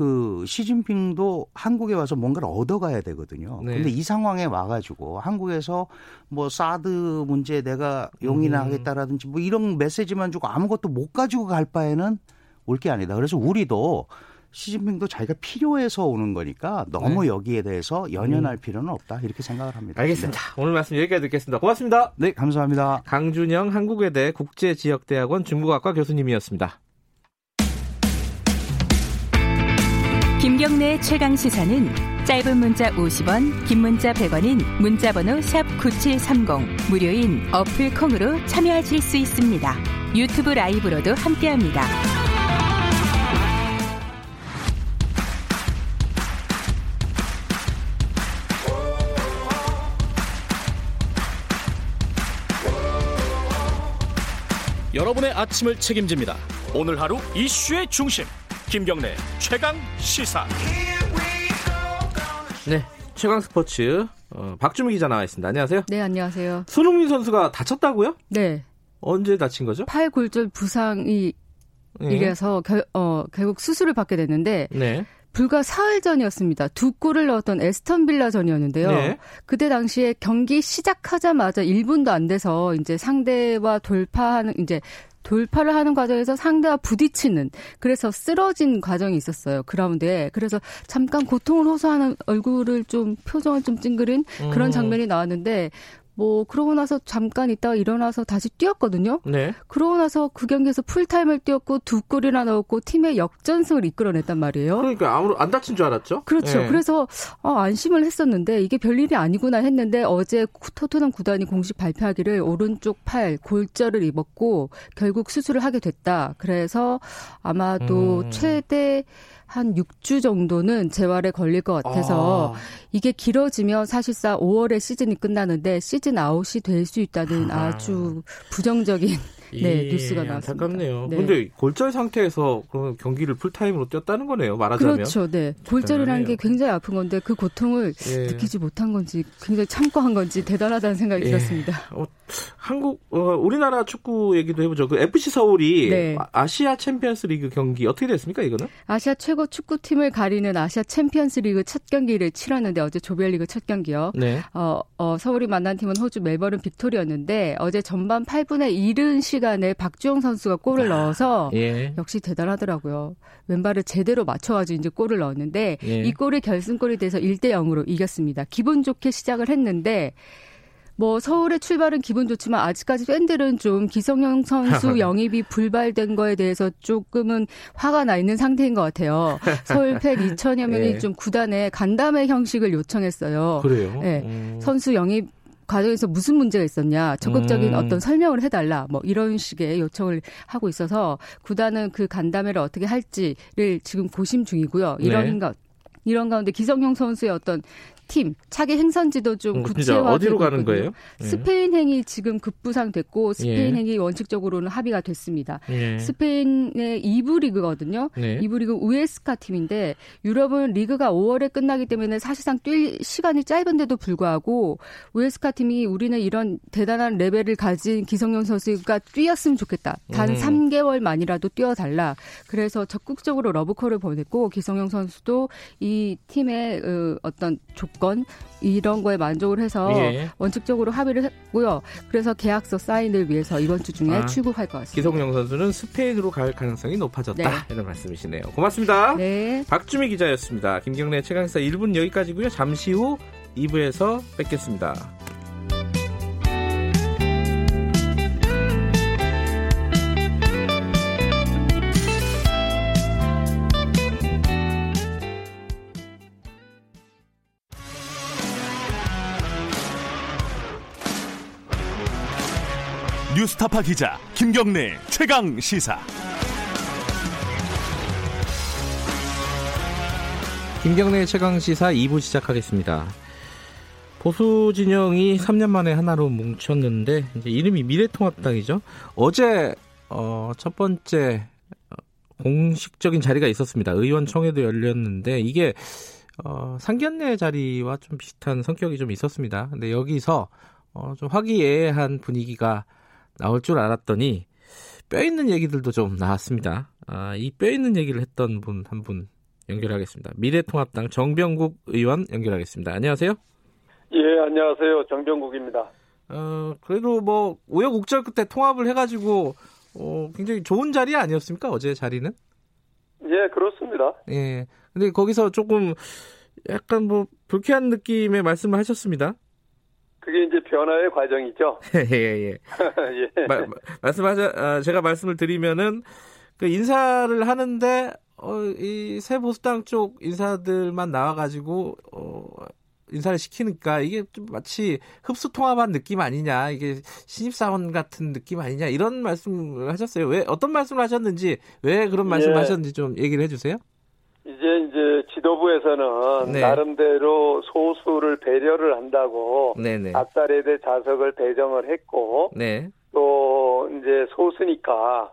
그 시진핑도 한국에 와서 뭔가를 얻어가야 되거든요. 네. 근데 이 상황에 와가지고 한국에서 뭐 사드 문제 내가 용인하겠다라든지 뭐 이런 메시지만 주고 아무것도 못 가지고 갈 바에는 올 게 아니다. 그래서 우리도 시진핑도 자기가 필요해서 오는 거니까 너무 네. 여기에 대해서 연연할 음. 필요는 없다 이렇게 생각을 합니다. 알겠습니다. 네. 오늘 말씀 여기까지 듣겠습니다. 고맙습니다. 네, 감사합니다. 강준영 한국외대 국제지역대학원 중국학과 교수님이었습니다. 김경래 최강 시사는 짧은 문자 50원, 긴 문자 100원인 문자번호 샵 #9730 무료인 어플 콩으로 참여하실 수 있습니다. 유튜브 라이브로도 함께합니다. 여러분의 아침을 책임집니다. 오늘 하루 이슈의 중심. 김경래 최강 시사. 네, 최강 스포츠 어, 박주미 기자 나와 있습니다. 안녕하세요. 네, 안녕하세요. 손흥민 선수가 다쳤다고요? 네. 언제 다친 거죠? 팔 골절 부상이 네. 이래서 결, 어, 결국 수술을 받게 됐는데 네. 불과 사흘 전이었습니다. 두 골을 넣었던 에스턴 빌라전이었는데요. 네. 그때 당시에 경기 시작하자마자 1분도 안 돼서 이제 상대와 돌파하는 이제 돌파를 하는 과정에서 상대와 부딪히는 그래서 쓰러진 과정이 있었어요 그라운드에 그래서 잠깐 고통을 호소하는 얼굴을 좀 표정을 좀 찡그린 그런 음. 장면이 나왔는데 뭐 그러고 나서 잠깐 있다가 일어나서 다시 뛰었거든요. 네. 그러고 나서 그 경기에서 풀타임을 뛰었고 두 골이나 넣었고 팀의 역전승을 이끌어냈단 말이에요. 그러니까 아무로 안 다친 줄 알았죠. 그렇죠. 네. 그래서 어, 안심을 했었는데 이게 별일이 아니구나 했는데 어제 토트넘 구단이 공식 발표하기를 오른쪽 팔 골절을 입었고 결국 수술을 하게 됐다. 그래서 아마도 음. 최대 한 6주 정도는 재활에 걸릴 것 같아서 아. 이게 길어지면 사실상 5월에 시즌이 끝나는데 시즌 아웃이 될 수 있다는 아. 아주 부정적인 네, 예, 뉴스가 나왔습니다. 안타깝네요. 네. 근데 골절 상태에서 그럼 경기를 풀타임으로 뛰었다는 거네요. 말하자면. 그렇죠. 네. 골절이라는 게 굉장히 아픈 건데 그 고통을 예. 느끼지 못한 건지 굉장히 참고 한 건지 대단하다는 생각이 예. 들었습니다. 어, 한국 어, 우리나라 축구 얘기도 해보죠. 그 FC 서울이 네. 아시아 챔피언스리그 경기 어떻게 됐습니까? 이거는? 아시아 최고 축구팀을 가리는 아시아 챔피언스리그 첫 경기를 치렀는데 어제 조별리그 첫 경기요. 네. 어, 어, 서울이 만난 팀은 호주 멜버른 빅토리였는데 어제 전반 8분에 이른 시 간에 박주영 선수가 골을 아, 넣어서 예. 역시 대단하더라고요. 왼발을 제대로 맞춰가지고 이제 골을 넣었는데 예. 이 골이 결승골이 돼서 1대 0으로 이겼습니다. 기분 좋게 시작을 했는데 뭐 서울의 출발은 기분 좋지만 아직까지 팬들은 좀 기성용 선수 (laughs) 영입이 불발된 거에 대해서 조금은 화가 나 있는 상태인 것 같아요. 서울 팬 (laughs) 2천여 명이 네. 좀 구단에 간담회 형식을 요청했어요. 그래요? 네. 음. 선수 영입 과정에서 무슨 문제가 있었냐 적극적인 음. 어떤 설명을 해달라 뭐 이런 식의 요청을 하고 있어서 구단은 그 간담회를 어떻게 할지를 지금 고심 중이고요. 이런 네. 것 이런 가운데 기성용 선수의 어떤 팀 차기 행선지도 좀 음, 구체화되고 어디로 가는 거예요? 예. 스페인행이 지금 급부상됐고 스페인행이 예. 원칙적으로는 합의가 됐습니다. 예. 스페인의 2부 리그거든요. 네. 2부 리그 우에스카 팀인데 유럽은 리그가 5월에 끝나기 때문에 사실상 뛸 시간이 짧은데도 불구하고 우에스카 팀이 우리는 이런 대단한 레벨을 가진 기성용 선수가 뛰었으면 좋겠다. 단 음. 3개월 만이라도 뛰어달라. 그래서 적극적으로 러브콜을 보냈고 기성용 선수도 이 팀의 어, 어떤 조건 조건 이런 거에 만족을 해서 예. 원칙적으로 합의를 했고요. 그래서 계약서 사인을 위해서 이번 주 중에 아, 출국할 것 같습니다. 기성용 선수는 스페인으로 갈 가능성이 높아졌다. 네. 이런 말씀이시네요. 고맙습니다. 네. 박주미 기자였습니다. 김경래 최강사 1분 여기까지고요. 잠시 후 2부에서 뵙겠습니다. 뉴스타파 기자 김경래 최강 시사. 김경래 최강 시사 2부 시작하겠습니다. 보수 진영이 3년 만에 하나로 뭉쳤는데 이제 이름이 미래통합당이죠. 어제 어, 첫 번째 어, 공식적인 자리가 있었습니다. 의원총회도 열렸는데 이게 어, 상견례 자리와 좀 비슷한 성격이 좀 있었습니다. 근데 여기서 어, 좀 화기애애한 분위기가 나올 줄 알았더니 뼈 있는 얘기들도 좀 나왔습니다. 아, 이 뼈 있는 얘기를 했던 분 한분 분 연결하겠습니다. 미래통합당 정병국 의원 연결하겠습니다. 안녕하세요. 예, 안녕하세요. 정병국입니다. 어, 그래도 뭐 우여곡절 끝에 통합을 해가지고 어, 굉장히 좋은 자리 아니었습니까? 어제 자리는? 예, 그렇습니다. 예. 근데 거기서 조금 약간 뭐 불쾌한 느낌의 말씀을 하셨습니다. 그게 이제 변화의 과정이죠. (laughs) 예, 예. 예. (laughs) 마, 말씀하자, 아, 제가 말씀을 드리면은 그 인사를 하는데 어, 이 새 보수당 쪽 인사들만 나와가지고 어, 인사를 시키니까 이게 좀 마치 흡수 통합한 느낌 아니냐 이게 신입사원 같은 느낌 아니냐 이런 말씀을 하셨어요. 왜 어떤 말씀을 하셨는지 왜 그런 말씀을 예. 하셨는지 좀 얘기를 해주세요. 이제 이제 지도부에서는 네. 나름대로 소수를 배려를 한다고 네네. 앞사례대 자석을 배정을 했고 네. 또 이제 소수니까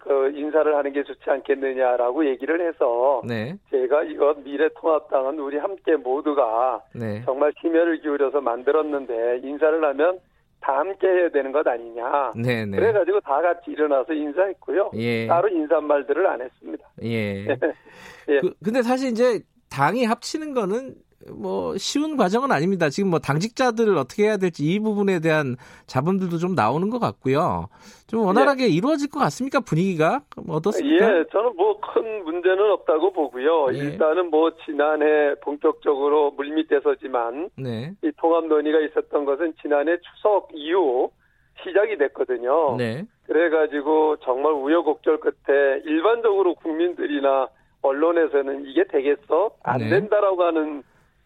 그 인사를 하는 게 좋지 않겠느냐라고 얘기를 해서 네. 제가 이거 미래통합당은 우리 함께 모두가 네. 정말 심혈을 기울여서 만들었는데 인사를 하면 다 함께 해야 되는 것 아니냐. 네네. 네. 그래가지고 다 같이 일어나서 인사했고요. 예. 따로 인사말들을 안 했습니다. 예. (laughs) 예. 그, 근데 사실 이제 당이 합치는 거는 뭐 쉬운 과정은 아닙니다. 지금 뭐 당직자들을 어떻게 해야 될지 이 부분에 대한 자본들도 좀 나오는 것 같고요. 좀 원활하게 예. 이루어질 것 같습니까 분위기가 어떻습니까? 예, 저는 뭐 큰 문제는 없다고 보고요. 예. 일단은 뭐 지난해 본격적으로 물밑에서지만 네. 이 통합 논의가 있었던 것은 지난해 추석 이후 시작이 됐거든요. 네. 그래가지고 정말 우여곡절 끝에 일반적으로 국민들이나 언론에서는 이게 되겠어? 안 네. 된다라고 하는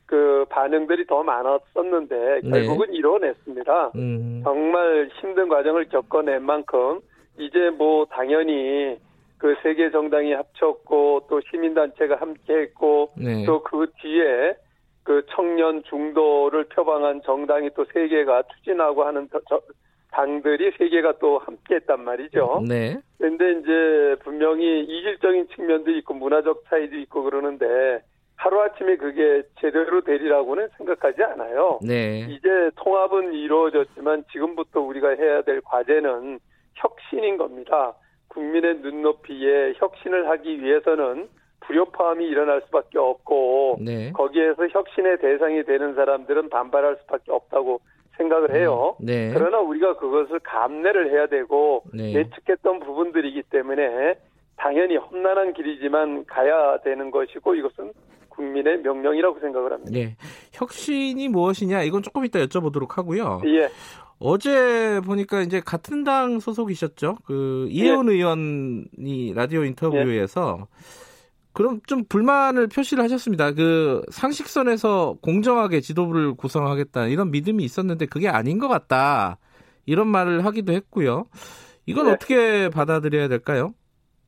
그 반응들이 더 많았었는데 네. 결국은 네. 이뤄냈습니다. 음. 정말 힘든 과정을 겪어낸 만큼 이제 뭐 당연히 그 세계 정당이 합쳤고 또 시민단체가 함께했고 네. 또그 뒤에 그 청년 중도를 표방한 정당이 또 세 개가 추진하고 하는 저, 당들이 세 개가 또 함께했단 말이죠. 네. 그런데 이제 분명히 이질적인 측면도 있고 문화적 차이도 있고 그러는데 하루아침에 그게 제대로 되리라고는 생각하지 않아요. 네. 이제 통합은 이루어졌지만 지금부터 우리가 해야 될 과제는 혁신인 겁니다. 국민의 눈높이에 혁신을 하기 위해서는 불협화음이 일어날 수밖에 없고 네. 거기에서 혁신의 대상이 되는 사람들은 반발할 수밖에 없다고 생각을 해요. 음, 네. 그러나 우리가 그것을 감내를 해야 되고 네. 예측했던 부분들이기 때문에 당연히 험난한 길이지만 가야 되는 것이고 이것은 국민의 명령이라고 생각을 합니다. 네. 혁신이 무엇이냐 이건 조금 이따 여쭤보도록 하고요. 예. 어제 보니까 이제 같은 당 소속이셨죠. 그 이혜원 예. 의원이 라디오 인터뷰에서 예. 그럼 좀 불만을 표시를 하셨습니다. 그 상식선에서 공정하게 지도부를 구성하겠다 이런 믿음이 있었는데 그게 아닌 것 같다 이런 말을 하기도 했고요. 이건 네. 어떻게 받아들여야 될까요?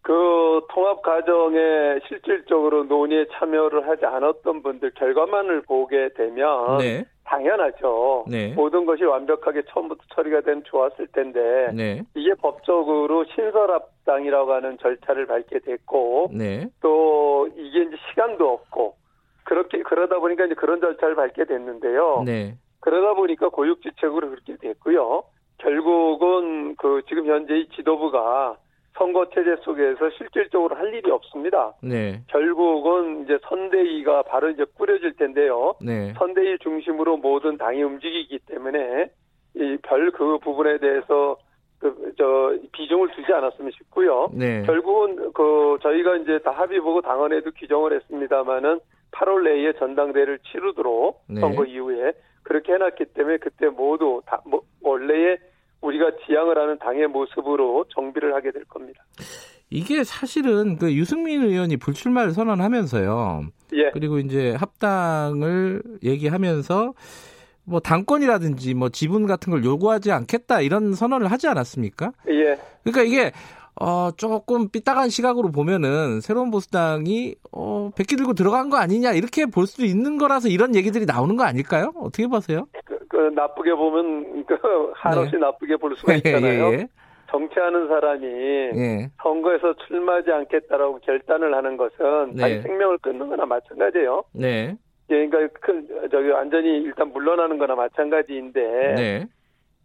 그 통합 과정에 실질적으로 논의에 참여를 하지 않았던 분들 결과만을 보게 되면 네. 당연하죠. 네. 모든 것이 완벽하게 처음부터 처리가 되면 좋았을 텐데 네. 이게 법적으로 신설합당이라고 하는 절차를 밟게 됐고 네. 또 이게 이제 시간도 없고 그렇게 그러다 보니까 이제 그런 절차를 밟게 됐는데요. 네. 그러다 보니까 고육지책으로 그렇게 됐고요. 결국은 그 지금 현재 이 지도부가 선거 체제 속에서 실질적으로 할 일이 없습니다. 네. 결국은 이제 선대위가 바로 이제 꾸려질 텐데요. 네. 선대위 중심으로 모든 당이 움직이기 때문에 이 별 그 부분에 대해서 그, 저, 비중을 두지 않았으면 싶고요. 네. 결국은 그, 저희가 이제 다 합의 보고 당원에도 규정을 했습니다마는 8월 내에 전당대를 치르도록 네. 선거 이후에 그렇게 해놨기 때문에 그때 모두 다, 뭐, 원래의 우리가 지향을 하는 당의 모습으로 정비를 하게 될 겁니다. 이게 사실은 그 유승민 의원이 불출마를 선언하면서요. 예. 그리고 이제 합당을 얘기하면서 뭐 당권이라든지 뭐 지분 같은 걸 요구하지 않겠다 이런 선언을 하지 않았습니까? 예. 그러니까 이게 어, 조금 삐딱한 시각으로 보면은 새로운 보수당이 어, 백기 들고 들어간 거 아니냐 이렇게 볼 수도 있는 거라서 이런 얘기들이 나오는 거 아닐까요? 어떻게 보세요? 그, 그 나쁘게 보면 (laughs) 그 한없이 네. 나쁘게 볼 수가 (laughs) 예, 있잖아요. 예, 예. 정치하는 사람이 예. 선거에서 출마하지 않겠다라고 결단을 하는 것은 네. 자기 생명을 끊는 거나 마찬가지예요. 네. 예, 그러니까 그 저기 완전히 일단 물러나는 거나 마찬가지인데 네.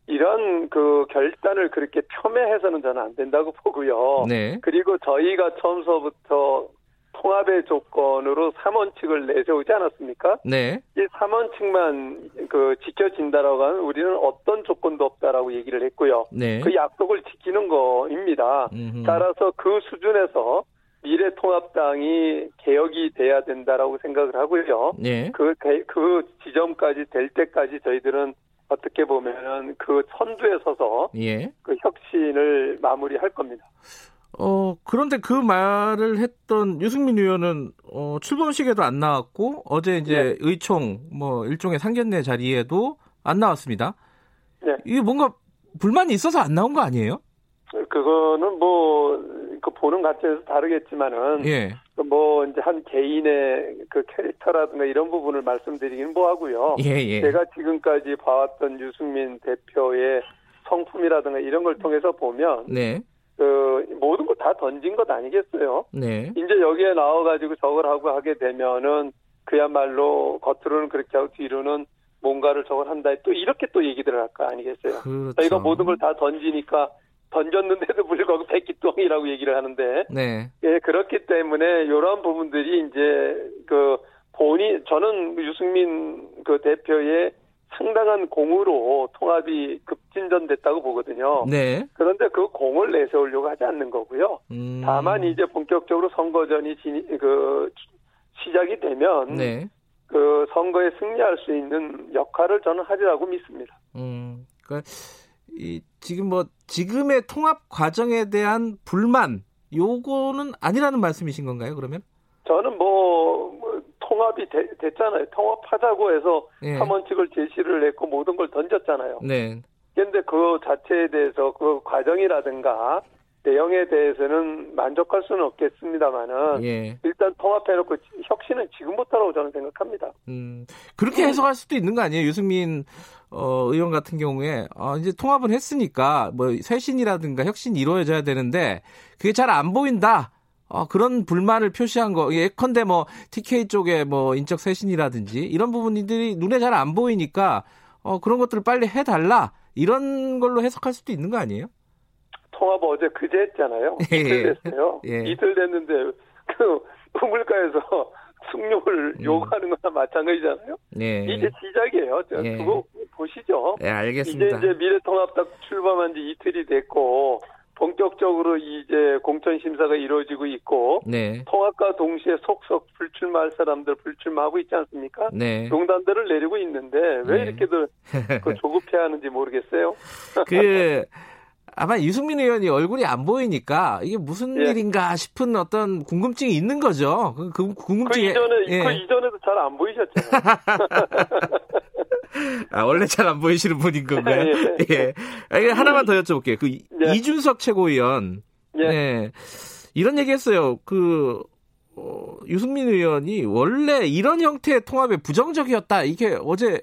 이런 그 결단을 그렇게 폄훼해서는 저는 안 된다고 (laughs) 보고요. 네. 그리고 저희가 처음서부터 통합의 조건으로 3원칙을 내세우지 않았습니까? 네. 이 3원칙만 그 지켜진다라고 하면 우리는 어떤 조건도 없다라고 얘기를 했고요. 네. 그 약속을 지키는 거입니다. 음흠. 따라서 그 수준에서 미래통합당이 개혁이 돼야 된다라고 생각을 하고요. 네. 그, 그 지점까지 될 때까지 저희들은 어떻게 보면은 그 선두에 서서 예. 그 혁신을 마무리할 겁니다. 어 그런데 그 말을 했던 유승민 의원은 어, 출범식에도 안 나왔고 어제 이제 네. 의총 뭐 일종의 상견례 자리에도 안 나왔습니다. 네. 이게 뭔가 불만이 있어서 안 나온 거 아니에요? 그거는 뭐 그 보는 관점에서 다르겠지만은 예. 그뭐 이제 한 개인의 그 캐릭터라든가 이런 부분을 말씀드리긴 뭐하고요. 예, 예. 제가 지금까지 봐왔던 유승민 대표의 성품이라든가 이런 걸 통해서 보면 네. 그 모든 거다 던진 것 아니겠어요? 네. 이제 여기에 나와가지고 저걸 하고 하게 되면은 그야말로 겉으로는 그렇게 하고 뒤로는 뭔가를 저걸 한다. 또 이렇게 또 얘기들을 할 거 아니겠어요? 그렇죠. 저희가 모든 걸 다 던지니까 던졌는데도 불구하고 백기똥이라고 얘기를 하는데. 네. 예, 그렇기 때문에 이런 부분들이 이제 그 본인 저는 유승민 그 대표의 상당한 공으로 통합이 급진전됐다고 보거든요. 네. 그런데 그 공을 내세우려고 하지 않는 거고요. 음. 다만 이제 본격적으로 선거전이 진, 그 시작이 되면 네. 그 선거에 승리할 수 있는 역할을 저는 하리라고 믿습니다. 음. 그러니까 이 지금 뭐 지금의 통합 과정에 대한 불만 요거는 아니라는 말씀이신 건가요? 그러면? 저는 뭐, 뭐 통합이 되, 됐잖아요. 통합하자고 해서 예. 삼원칙을 제시를 했고 모든 걸 던졌잖아요. 네. 그런데 그 자체에 대해서 그 과정이라든가 내용에 대해서는 만족할 수는 없겠습니다만은 예. 일단 통합해놓고 혁신은 지금부터라고 저는 생각합니다. 음, 그렇게 해석할 수도 있는 거 아니에요, 유승민 어, 의원 같은 경우에 어, 이제 통합을 했으니까 뭐 쇄신이라든가 혁신이 이루어져야 되는데 그게 잘 안 보인다. 어, 그런 불만을 표시한 거, 예컨대 뭐, TK 쪽에 뭐, 인적 쇄신이라든지, 이런 부분들이 눈에 잘 안 보이니까, 어, 그런 것들을 빨리 해달라, 이런 걸로 해석할 수도 있는 거 아니에요? 통합 어제 그제 했잖아요. (laughs) 예. 이틀 됐어요. 예. 이틀 됐는데, 그, 우물가에서 승용을 음. 요구하는 거나 마찬가지잖아요. 예. 이제 시작이에요. 예. 그거 보시죠. 예, 알겠습니다. 이제 이제 미래통합 딱 출범한 지 이틀이 됐고, 본격적으로 이제 공천 심사가 이루어지고 있고 네. 통합과 동시에 속속 불출마할 사람들 불출마하고 있지 않습니까? 네. 농단들을 내리고 있는데 왜 네. 이렇게들 (laughs) 그 조급해하는지 모르겠어요. 그 아마 유승민 의원이 얼굴이 안 보이니까 이게 무슨 예. 일인가 싶은 어떤 궁금증이 있는 거죠. 그, 그 궁금증이 그 이전에 예. 그 이전에도 잘 안 보이셨잖아요. (laughs) 아, 원래 잘 안 보이시는 분인 건가요? 예. 예. 하나만 더 여쭤볼게요. 그 예. 이준석 최고위원. 예. 네. 이런 얘기 했어요. 그, 어, 유승민 의원이 원래 이런 형태의 통합에 부정적이었다. 이게 어제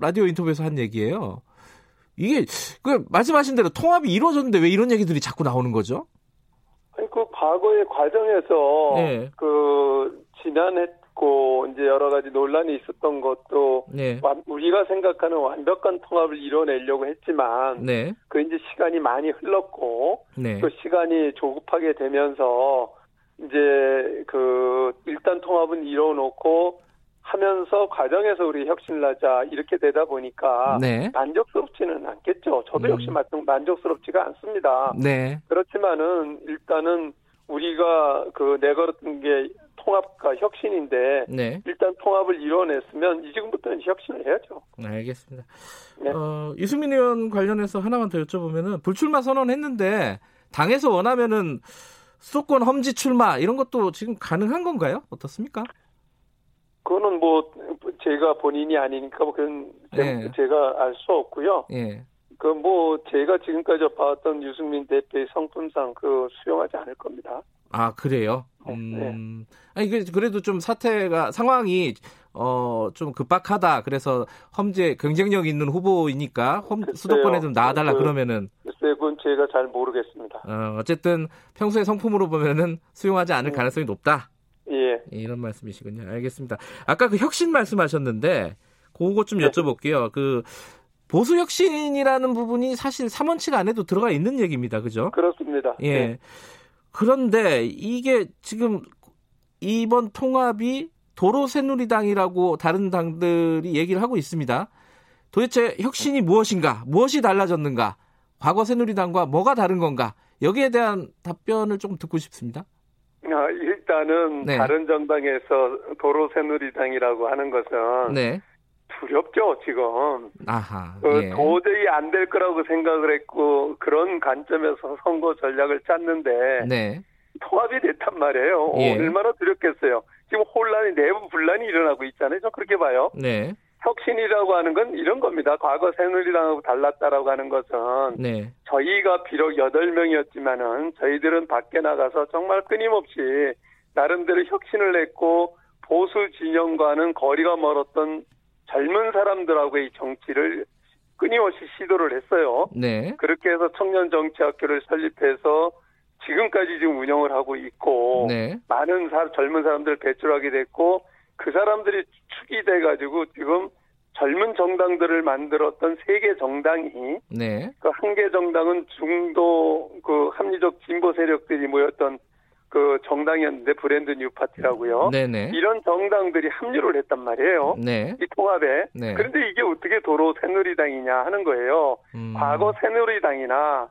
라디오 인터뷰에서 한 얘기예요. 이게, 그, 말씀하신 대로 통합이 이루어졌는데 왜 이런 얘기들이 자꾸 나오는 거죠? 아니, 그 과거의 과정에서, 네. 그, 지난해 있고 이제 여러 가지 논란이 있었던 것도 네. 우리가 생각하는 완벽한 통합을 이뤄내려고 했지만 네. 그 이제 시간이 많이 흘렀고 네. 그 시간이 조급하게 되면서 이제 그 일단 통합은 이뤄놓고 하면서 과정에서 우리 혁신을 하자 이렇게 되다 보니까 네. 만족스럽지는 않겠죠. 저도 역시 음. 만족스럽지가 않습니다. 네. 그렇지만은 일단은 우리가 그 내걸었던 게 통합과 혁신인데 네. 일단 통합을 이뤄냈으면 이 지금부터는 혁신을 해야죠. 알겠습니다. 네. 어, 유승민 의원 관련해서 하나만 더 여쭤보면은 불출마 선언했는데 당에서 원하면은 수도권 험지 출마 이런 것도 지금 가능한 건가요? 어떻습니까? 그거는 뭐 제가 본인이 아니니까 뭐 그건 네. 제가 알 수 없고요. 예. 그 뭐 제가 지금까지 봐왔던 유승민 대표의 성품상 그 수용하지 않을 겁니다. 아 그래요? 네. 음, 아니 그래도 좀 사태가 상황이 어 좀 급박하다. 그래서 험지 경쟁력 있는 후보이니까 험, 수도권에 좀 나와달라 그, 그러면은. 글쎄 그건 제가 잘 모르겠습니다. 어, 어쨌든 평소에 성품으로 보면은 수용하지 않을 음. 가능성이 높다. 예. 이런 말씀이시군요. 알겠습니다. 아까 그 혁신 말씀하셨는데 그거 좀 네. 여쭤볼게요. 그 보수 혁신이라는 부분이 사실 3원칙 안에도 들어가 있는 얘기입니다. 그죠? 그렇습니다. 예. 네. 그런데 이게 지금 이번 통합이 도로 새누리당이라고 다른 당들이 얘기를 하고 있습니다. 도대체 혁신이 무엇인가? 무엇이 달라졌는가? 과거 새누리당과 뭐가 다른 건가? 여기에 대한 답변을 조금 듣고 싶습니다. 아, 일단은 네. 다른 정당에서 도로 새누리당이라고 하는 것은 네. 두렵죠 지금. 아하. 어, 예. 도저히 안 될 거라고 생각을 했고 그런 관점에서 선거 전략을 짰는데 네. 통합이 됐단 말이에요. 예. 얼마나 두렵겠어요. 지금 혼란이 내부 분란이 일어나고 있잖아요. 저 그렇게 봐요. 네. 혁신이라고 하는 건 이런 겁니다. 과거 새누리당하고 달랐다라고 하는 것은 네. 저희가 비록 8명이었지만은 저희들은 밖에 나가서 정말 끊임없이 나름대로 혁신을 했고 보수 진영과는 거리가 멀었던 젊은 사람들하고의 정치를 끊임없이 시도를 했어요. 네. 그렇게 해서 청년 정치학교를 설립해서 지금까지 지금 운영을 하고 있고 네. 많은 사, 젊은 사람들을 배출하게 됐고 그 사람들이 축이 돼 가지고 지금 젊은 정당들을 만들었던 세 개 정당이 네. 그 한 개 정당은 중도 그 합리적 진보 세력들이 모였던 그 정당이었는데 브랜드 뉴 파티라고요. 네네. 이런 정당들이 합류를 했단 말이에요. 네. 이 통합에. 네. 그런데 이게 어떻게 도로 새누리당이냐 하는 거예요. 음. 과거 새누리당이나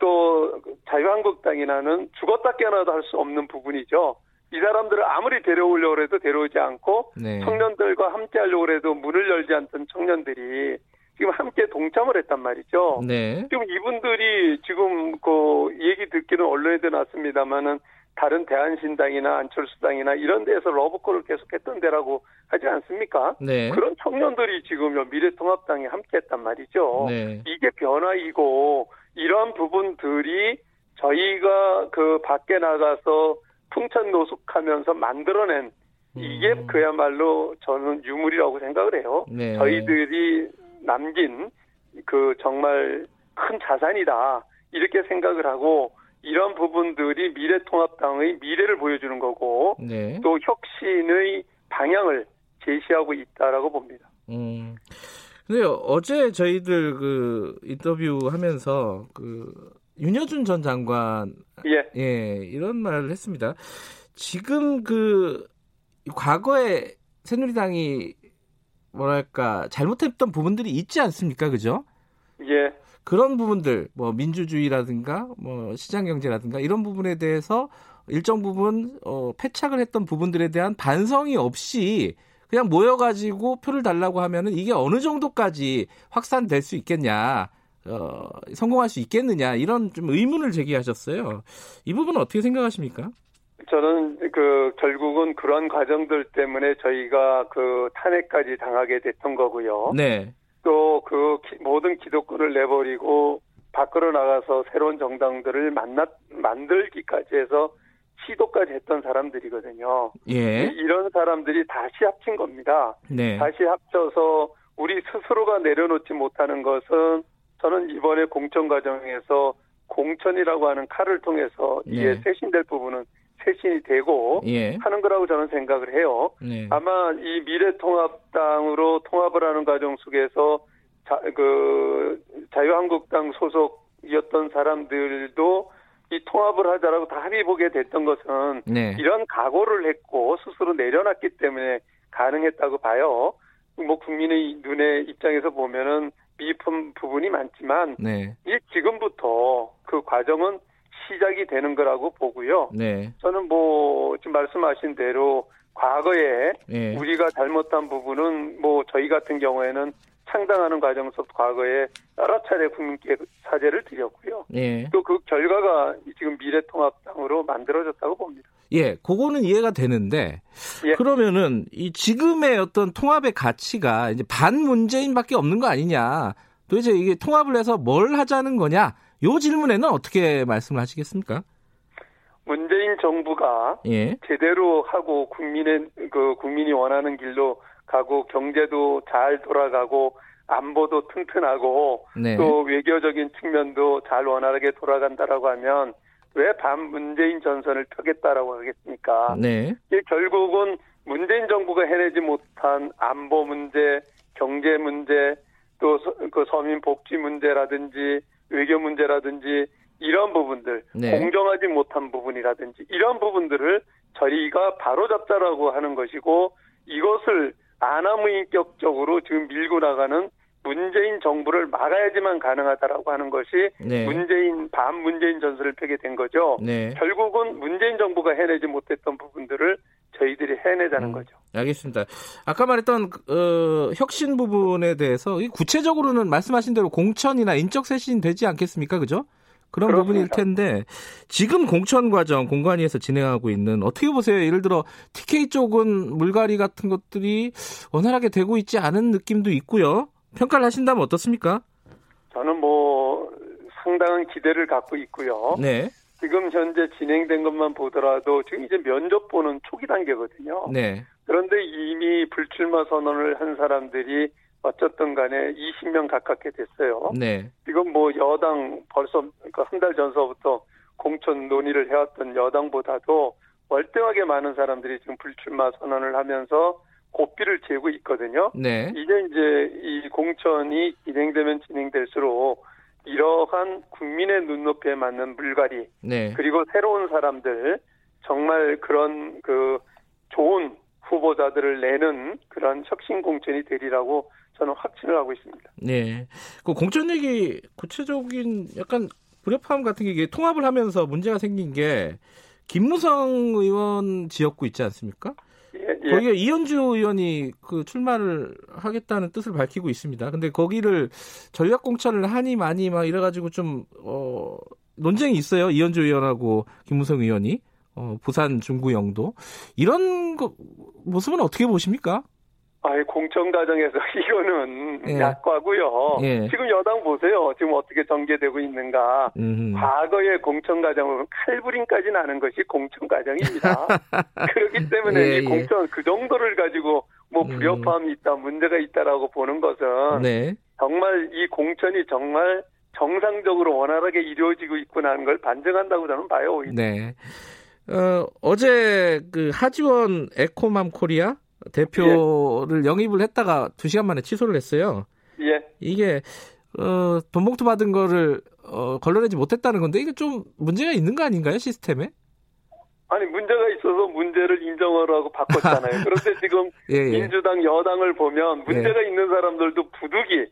또 자유한국당이나는 죽었다 깨어나도 할 수 없는 부분이죠. 이 사람들을 아무리 데려오려고 해도 데려오지 않고 네. 청년들과 함께 하려고 해도 문을 열지 않던 청년들이 지금 함께 동참을 했단 말이죠. 네. 지금 이분들이 지금 그 얘기 듣기는 언론에도 났습니다만은 다른 대한신당이나 안철수당이나 이런 데에서 러브콜을 계속했던 데라고 하지 않습니까? 네. 그런 청년들이 지금 미래통합당에 함께했단 말이죠. 네. 이게 변화이고 이러한 부분들이 저희가 그 밖에 나가서 풍천 노숙하면서 만들어낸 이게 음. 그야말로 저는 유물이라고 생각을 해요. 네. 저희들이 남긴 그 정말 큰 자산이다 이렇게 생각을 하고 이런 부분들이 미래통합당의 미래를 보여주는 거고 네. 또 혁신의 방향을 제시하고 있다라고 봅니다. 음. 근데 어제 저희들 그 인터뷰 하면서 그 윤여준 전 장관 예. 예, 이런 말을 했습니다. 지금 그 과거에 새누리당이 뭐랄까 잘못했던 부분들이 있지 않습니까? 그죠? 예. 그런 부분들 뭐 민주주의라든가 뭐 시장 경제라든가 이런 부분에 대해서 일정 부분 어, 패착을 했던 부분들에 대한 반성이 없이 그냥 모여가지고 표를 달라고 하면은 이게 어느 정도까지 확산될 수 있겠냐, 어, 성공할 수 있겠느냐 이런 좀 의문을 제기하셨어요. 이 부분은 어떻게 생각하십니까? 저는 그 결국은 그런 과정들 때문에 저희가 그 탄핵까지 당하게 됐던 거고요. 네. 또 그 모든 기독교를 내버리고 밖으로 나가서 새로운 정당들을 만나 만들기까지 해서 시도까지 했던 사람들이거든요. 예. 이런 사람들이 다시 합친 겁니다. 네. 다시 합쳐서 우리 스스로가 내려놓지 못하는 것은 저는 이번에 공천 과정에서 공천이라고 하는 칼을 통해서 이게 네. 쇄신될 부분은 쇄신이 되고 예. 하는 거라고 저는 생각을 해요. 네. 아마 이 미래통합당으로 통합을 하는 과정 속에서 자, 그 자유한국당 소속이었던 사람들도 이 통합을 하자라고 다 합의 보게 됐던 것은 네. 이런 각오를 했고 스스로 내려놨기 때문에 가능했다고 봐요. 뭐 국민의 눈의 입장에서 보면은 미흡한 부분이 많지만 네. 이 지금부터 그 과정은 시작이 되는 거라고 보고요. 네. 저는 뭐 지금 말씀하신 대로 과거에 네. 우리가 잘못한 부분은 뭐 저희 같은 경우에는 창당하는 과정에서 과거에 여러 차례 국민께 사죄를 드렸고요. 예. 또그 결과가 지금 미래통합당으로 만들어졌다고 봅니다. 예, 그거는 이해가 되는데 예. 그러면은 이 지금의 어떤 통합의 가치가 이제 반문재인밖에 없는 거 아니냐? 도대체 이게 통합을 해서 뭘 하자는 거냐? 요 질문에는 어떻게 말씀을 하시겠습니까? 문재인 정부가 예. 제대로 하고 국민의 그 국민이 원하는 길로 가고 경제도 잘 돌아가고 안보도 튼튼하고 네. 또 외교적인 측면도 잘 원활하게 돌아간다라고 하면 왜 반문재인 전선을 펴겠다라고 하겠습니까? 네. 이 결국은 문재인 정부가 해내지 못한 안보 문제, 경제 문제, 또 그 서민 복지 문제라든지 외교 문제라든지 이런 부분들 네. 공정하지 못한 부분이라든지 이런 부분들을 저희가 바로잡자라고 하는 것이고 이것을 아나무인격적으로 지금 밀고 나가는 문재인 정부를 막아야지만 가능하다라고 하는 것이 네. 문재인 반문재인 전술을 펴게 된 거죠. 네. 결국은 문재인 정부가 해내지 못했던 부분들을 저희들이 해내자는 음, 거죠. 알겠습니다. 아까 말했던 어, 혁신 부분에 대해서 구체적으로는 말씀하신 대로 공천이나 인적 쇄신 되지 않겠습니까, 그죠? 그런 그렇습니다. 부분일 텐데 지금 공천 과정 공관위에서 진행하고 있는 어떻게 보세요? 예를 들어 TK 쪽은 물갈이 같은 것들이 원활하게 되고 있지 않은 느낌도 있고요. 평가를 하신다면 어떻습니까? 저는 뭐 상당한 기대를 갖고 있고요. 네. 지금 현재 진행된 것만 보더라도 지금 이제 면접 보는 초기 단계거든요. 네. 그런데 이미 불출마 선언을 한 사람들이 어쨌든 간에 20명 가깝게 됐어요. 네. 지금 뭐 여당 벌써 그 한달 전서부터 공천 논의를 해왔던 여당보다도 월등하게 많은 사람들이 지금 불출마 선언을 하면서 고삐를 재고 있거든요. 네. 이제 이제 이 공천이 진행되면 진행될수록 이러한 국민의 눈높이에 맞는 물갈이 네. 그리고 새로운 사람들 정말 그런 그 좋은 후보자들을 내는 그런 혁신 공천이 되리라고 저는 확신을 하고 있습니다. 네. 그 공천 얘기 구체적인 약간 불협화음 같은 게 통합을 하면서 문제가 생긴 게 김무성 의원 지역구 있지 않습니까? 예, 예. 거기에 이현주 의원이 그 출마를 하겠다는 뜻을 밝히고 있습니다. 근데 거기를 전략 공천을 하니 많이 막 이래가지고 좀 어, 논쟁이 있어요. 이현주 의원하고 김무성 의원이 어, 부산 중구 영도 이런 거, 모습은 어떻게 보십니까? 아예 공천 과정에서 이거는 예. 약과고요. 예. 지금 여당 보세요. 지금 어떻게 전개되고 있는가. 음흠. 과거의 공천 과정은 칼부림까지 나는 것이 공천 과정입니다. (laughs) 그렇기 때문에 예, 이 예. 공천 그 정도를 가지고 뭐 음. 불협화음이 있다, 문제가 있다라고 보는 것은 네. 정말 이 공천이 정말 정상적으로 원활하게 이루어지고 있구나 하는 걸 반증한다고 저는 봐요. 오히려. 네. 어, 어제 그 하지원 에코맘 코리아 대표를 예. 영입을 했다가 두 시간 만에 취소를 했어요. 예. 이게 어, 돈 봉투 받은 거를 어, 걸러내지 못했다는 건데 이게 좀 문제가 있는 거 아닌가요 시스템에? 아니 문제가 있어서 문제를 인정을 하고 바꿨잖아요. (laughs) 그런데 지금 예, 예. 민주당 여당을 보면 문제가 예. 있는 사람들도 부득이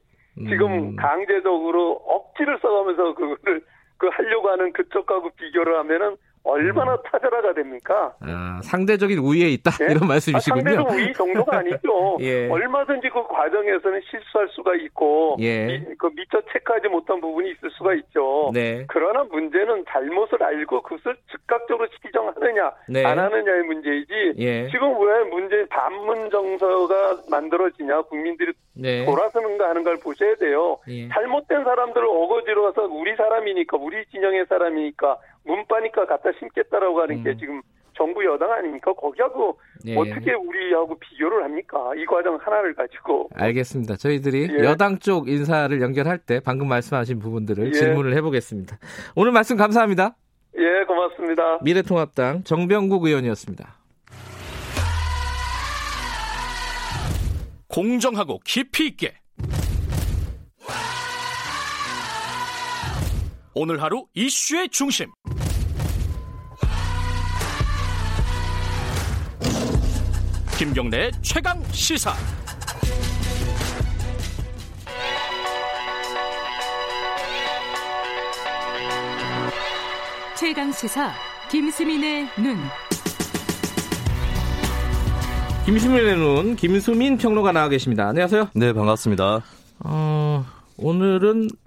지금 음. 강제적으로 억지를 써가면서 그거를 그 하려고 하는 그쪽하고 비교를 하면은 얼마나 음. 타절화가 됩니까? 아, 상대적인 우위에 있다 예? 이런 말씀이시군요. 아, 상대적 우위 정도가 (laughs) 아니죠. 예. 얼마든지 그 과정에서는 실수할 수가 있고 예. 미, 그 미처 체크하지 못한 부분이 있을 수가 있죠. 네. 그러나 문제는 잘못을 알고 그것을 즉각적으로 시정하느냐 네. 안 하느냐의 문제이지 예. 지금 왜 문제 반문 정서가 만들어지냐 국민들이 네. 돌아서는가 하는 걸 보셔야 돼요. 예. 잘못된 사람들을 어거지로 와서 우리 사람이니까 우리 진영의 사람이니까 문바니까 갖다 심겠다라고 하는 음. 게 지금 정부 여당 아닙니까? 거기하고 예. 어떻게 우리하고 비교를 합니까? 이 과정 하나를 가지고. 알겠습니다. 저희들이 예. 여당 쪽 인사를 연결할 때 방금 말씀하신 부분들을 예. 질문을 해보겠습니다. 오늘 말씀 감사합니다. 예, 고맙습니다. 미래통합당 정병국 의원이었습니다. 공정하고 깊이 있게 오늘 하루 이슈의 중심. 김경래 최강 시사. 최강 시사 김수민의 눈. 김수민의 눈 김수민 평론가 나와 계십니다. 안녕하세요. 네 반갑습니다. 어, 오늘은 어,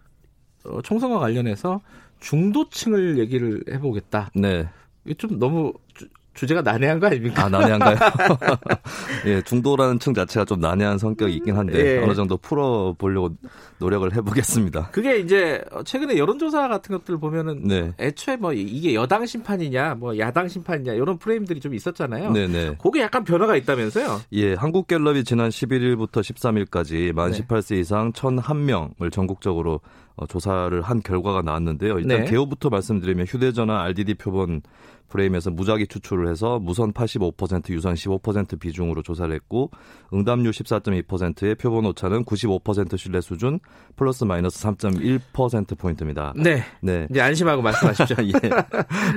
총선과 관련해서 중도층을 얘기를 해보겠다. 네. 좀 너무 주제가 난해한 거 아닙니까? 아, 난해한가요? (laughs) (laughs) 예, 중도라는 층 자체가 좀 난해한 성격이 있긴 한데 예. 어느 정도 풀어 보려고 노력을 해 보겠습니다. 그게 이제 최근에 여론조사 같은 것들 보면은 네. 애초에 뭐 이게 여당 심판이냐, 뭐 야당 심판이냐 이런 프레임들이 좀 있었잖아요. 네네. 네. 그게 약간 변화가 있다면서요? 예, 한국갤럽이 지난 11일부터 13일까지 만 네. 18세 이상 1,001명을 전국적으로 어, 조사를 한 결과가 나왔는데요. 일단 네. 개요부터 말씀드리면 휴대전화 RDD 표본 프레임에서 무작위 추출을 해서 무선 85% 유선 15% 비중으로 조사를 했고 응답률 14.2%의 표본 오차는 95% 신뢰 수준 플러스 마이너스 3.1% 포인트입니다. 네. 네. 이제 안심하고 말씀하십시오. (laughs) 예.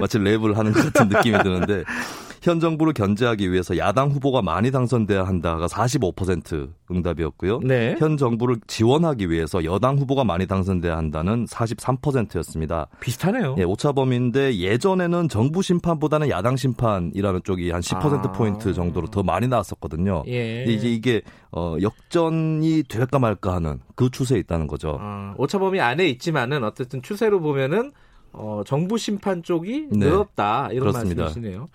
마치 랩을 하는 것 같은 느낌이 드는데 (laughs) 현 정부를 견제하기 위해서 야당 후보가 많이 당선돼야 한다가 45% 응답이었고요. 네. 현 정부를 지원하기 위해서 여당 후보가 많이 당선돼야 한다는 43%였습니다. 비슷하네요. 예, 오차범위인데 예전에는 정부 심판보다는 야당 심판이라는 쪽이 한 10% 포인트 아. 정도로 더 많이 나왔었거든요. 예. 이제 이게 어, 역전이 될까 말까 하는 그 추세에 있다는 거죠. 아, 오차범위 안에 있지만은 어쨌든 추세로 보면은 어, 정부 심판 쪽이 네. 늘었다 이런 그렇습니다. 말씀이시네요.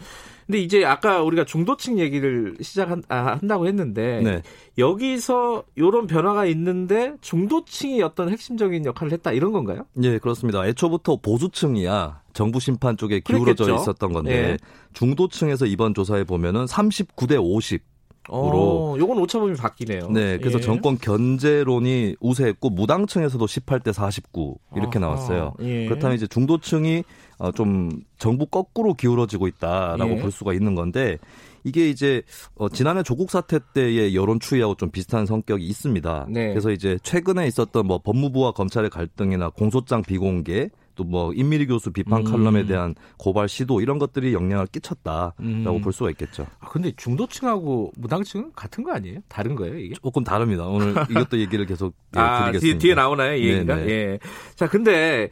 근데 이제 아까 우리가 중도층 얘기를 시작한다고 아, 했는데 네. 여기서 이런 변화가 있는데 중도층이 어떤 핵심적인 역할을 했다 이런 건가요? 네, 그렇습니다. 애초부터 보수층이야 정부 심판 쪽에 기울어져 그랬겠죠? 있었던 건데 네. 중도층에서 이번 조사에 보면은 39대 50 어, 요건 오차범위 바뀌네요. 네, 그래서 예. 정권 견제론이 우세했고 무당층에서도 18대 49 이렇게 아하, 나왔어요. 예. 그렇다면 이제 중도층이 어, 좀 정부 거꾸로 기울어지고 있다라고 예. 볼 수가 있는 건데 이게 이제 어, 지난해 조국 사태 때의 여론 추이하고 좀 비슷한 성격이 있습니다. 네. 그래서 이제 최근에 있었던 뭐 법무부와 검찰의 갈등이나 공소장 비공개 또 뭐 임미리 교수 비판 음. 칼럼에 대한 고발 시도 이런 것들이 영향을 끼쳤다라고 음. 볼 수가 있겠죠. 아, 근데 중도층하고 무당층은 같은 거 아니에요? 다른 거예요, 이게? 조금 다릅니다. 오늘 (laughs) 이것도 얘기를 계속 아, 드리겠습니다. 뒤에, 뒤에 나오나요, 이 얘기가? 예. 자, 근데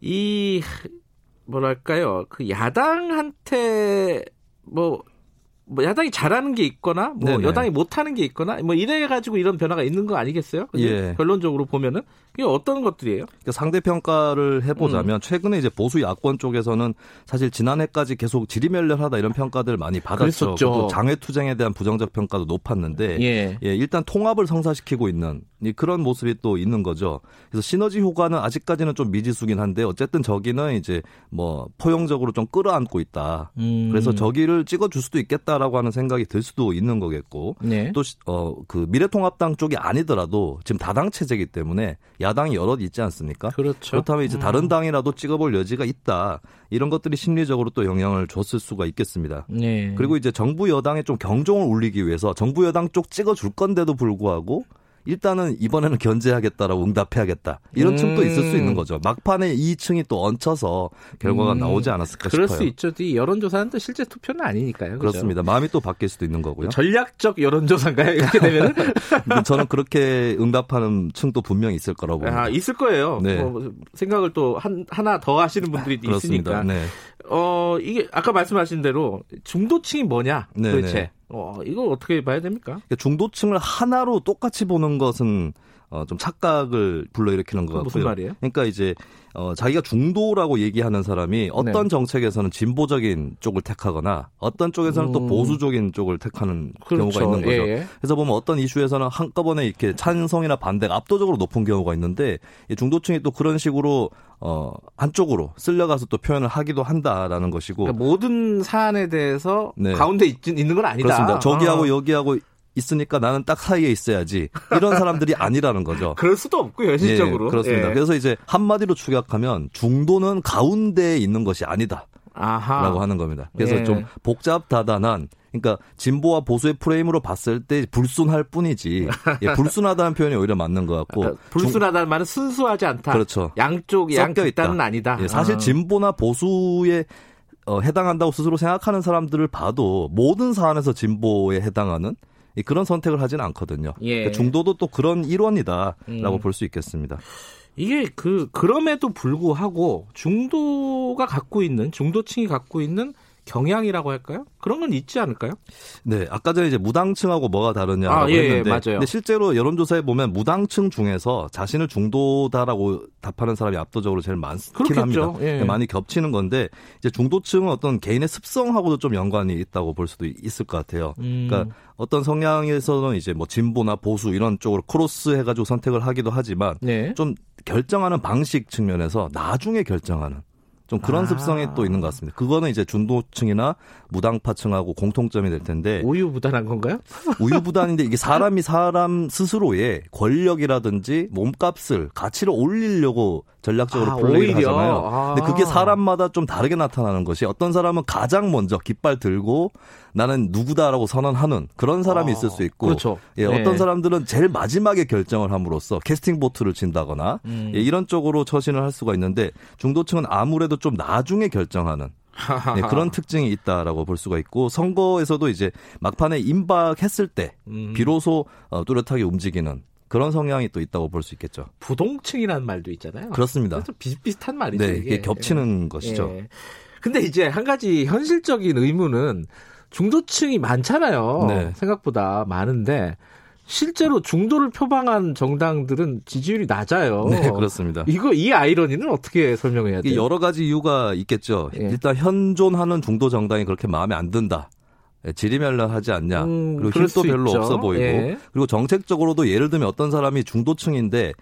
이 뭐랄까요? 그 야당한테 뭐 뭐 야당이 잘하는 게 있거나 뭐 네네. 여당이 못하는 게 있거나 뭐 이래 가지고 이런 변화가 있는 거 아니겠어요? 예. 결론적으로 보면은 이게 어떤 것들이에요? 그러니까 상대 평가를 해보자면 음. 최근에 이제 보수 야권 쪽에서는 사실 지난해까지 계속 지리멸렬하다 이런 평가들 많이 받았죠. 또 장외투쟁에 대한 부정적 평가도 높았는데 예. 예. 일단 통합을 성사시키고 있는 그런 모습이 또 있는 거죠. 그래서 시너지 효과는 아직까지는 좀 미지수긴 한데 어쨌든 저기는 이제 뭐 포용적으로 좀 끌어안고 있다. 음. 그래서 저기를 찍어줄 수도 있겠다라고 하는 생각이 들 수도 있는 거겠고 네. 또어그 미래통합당 쪽이 아니더라도 지금 다당 체제이기 때문에 야당이 여럿 있지 않습니까? 그렇죠. 그렇다면 이제 음. 다른 당이라도 찍어볼 여지가 있다. 이런 것들이 심리적으로 또 영향을 줬을 수가 있겠습니다. 네. 그리고 이제 정부 여당에 좀 경종을 울리기 위해서 정부 여당 쪽 찍어줄 건데도 불구하고 일단은 이번에는 견제하겠다라고 응답해야겠다. 이런 음. 층도 있을 수 있는 거죠. 막판에 이 층이 또 얹혀서 결과가 음. 나오지 않았을까 그럴 싶어요. 그럴 수 있죠. 이 여론조사는 또 실제 투표는 아니니까요. 그렇죠? 그렇습니다 마음이 또 바뀔 수도 있는 거고요. 전략적 여론조사인가요? 이렇게 되면 (laughs) 저는 그렇게 응답하는 층도 분명히 있을 거라고 봅니다. 아, 있을 거예요. 네. 뭐 생각을 또 한, 하나 더 하시는 분들이 있으니까. 네. 어, 이게 아까 말씀하신 대로 중도층이 뭐냐? 네네. 도대체. 어, 이거 어떻게 봐야 됩니까? 그러니까 중도층을 하나로 똑같이 보는 것은 어, 좀 착각을 불러일으키는 것 같고요. 무슨 말이에요? 그러니까 이제 어, 자기가 중도라고 얘기하는 사람이 어떤 네. 정책에서는 진보적인 쪽을 택하거나 어떤 쪽에서는 음. 또 보수적인 쪽을 택하는 그렇죠. 경우가 있는 거죠. 예, 예. 그래서 보면 어떤 이슈에서는 한꺼번에 이렇게 찬성이나 반대가 압도적으로 높은 경우가 있는데 중도층이 또 그런 식으로 어, 한쪽으로 쓸려가서 또 표현을 하기도 한다라는 것이고 그러니까 모든 사안에 대해서 네. 가운데 있, 있는 건 아니다. 그렇습니다. 저기하고 어. 여기하고 있으니까 나는 딱 사이에 있어야지 이런 (laughs) 사람들이 아니라는 거죠. 그럴 수도 없고요, 현실적으로. 예, 그렇습니다. 예. 그래서 이제 한마디로 축약하면 중도는 가운데에 있는 것이 아니다. 아하. 라고 하는 겁니다. 그래서 예. 좀 복잡다단한 그러니까 진보와 보수의 프레임으로 봤을 때 불순할 뿐이지 (laughs) 예, 불순하다는 표현이 오히려 맞는 것 같고 아, 불순하다는 말은 순수하지 않다. 그렇죠. 양쪽 양극단은 아니다. 예, 사실 아. 진보나 보수의 어, 해당한다고 스스로 생각하는 사람들을 봐도 모든 사안에서 진보에 해당하는 그런 선택을 하지는 않거든요. 예. 그러니까 중도도 또 그런 일원이다라고 음. 볼수 있겠습니다. 이게 그 그럼에도 불구하고 중도가 갖고 있는 중도층이 갖고 있는 경향이라고 할까요? 그런 건 있지 않을까요? 네, 아까 전에 이제 무당층하고 뭐가 다르냐고 아, 예, 예 했는데, 예, 맞아요. 근데 실제로 여론조사에 보면 무당층 중에서 자신을 중도다라고 답하는 사람이 압도적으로 제일 많긴. 합니다. 예. 네, 많이 겹치는 건데 이제 중도층은 어떤 개인의 습성하고도 좀 연관이 있다고 볼 수도 있을 것 같아요. 음. 그러니까 어떤 성향에서는 이제 뭐 진보나 보수 이런 쪽으로 크로스 해가지고 선택을 하기도 하지만 네. 좀 결정하는 방식 측면에서 나중에 결정하는 좀 그런 아. 습성이 또 있는 것 같습니다. 그거는 이제 중도층이나 무당파층하고 공통점이 될 텐데 우유부단한 건가요? (laughs) 우유부단인데 이게 사람이 사람 스스로의 권력이라든지 몸값을 가치를 올리려고 전략적으로 아, 플레이를 오히려? 하잖아요. 아. 근데 그게 사람마다 좀 다르게 나타나는 것이 어떤 사람은 가장 먼저 깃발 들고 나는 누구다라고 선언하는 그런 사람이 아. 있을 수 있고 그렇죠. 예, 네. 어떤 사람들은 제일 마지막에 결정을 함으로써 캐스팅 보트를 친다거나 음. 예, 이런 쪽으로 처신을 할 수가 있는데 중도층은 아무래도 좀 나중에 결정하는 네, 그런 (laughs) 특징이 있다라고 볼 수가 있고 선거에서도 이제 막판에 임박했을 때 음. 비로소 어, 뚜렷하게 움직이는 그런 성향이 또 있다고 볼 수 있겠죠. 부동층이라는 말도 있잖아요. 그렇습니다. 좀 비슷비슷한 말이죠. 네, 이게, 이게 겹치는 예. 것이죠. 예. 근데 이제 한 가지 현실적인 의문은 중도층이 많잖아요. 네. 생각보다 많은데 실제로 중도를 표방한 정당들은 지지율이 낮아요. 네, 그렇습니다. 이거 이 아이러니는 어떻게 설명해야 돼요? 여러 가지 이유가 있겠죠. 예. 일단 현존하는 중도 정당이 그렇게 마음에 안 든다. 예, 지리멸렬하지 않냐. 음, 그리고 힘도 별로 있죠. 없어 보이고. 예. 그리고 정책적으로도 예를 들면 어떤 사람이 중도층인데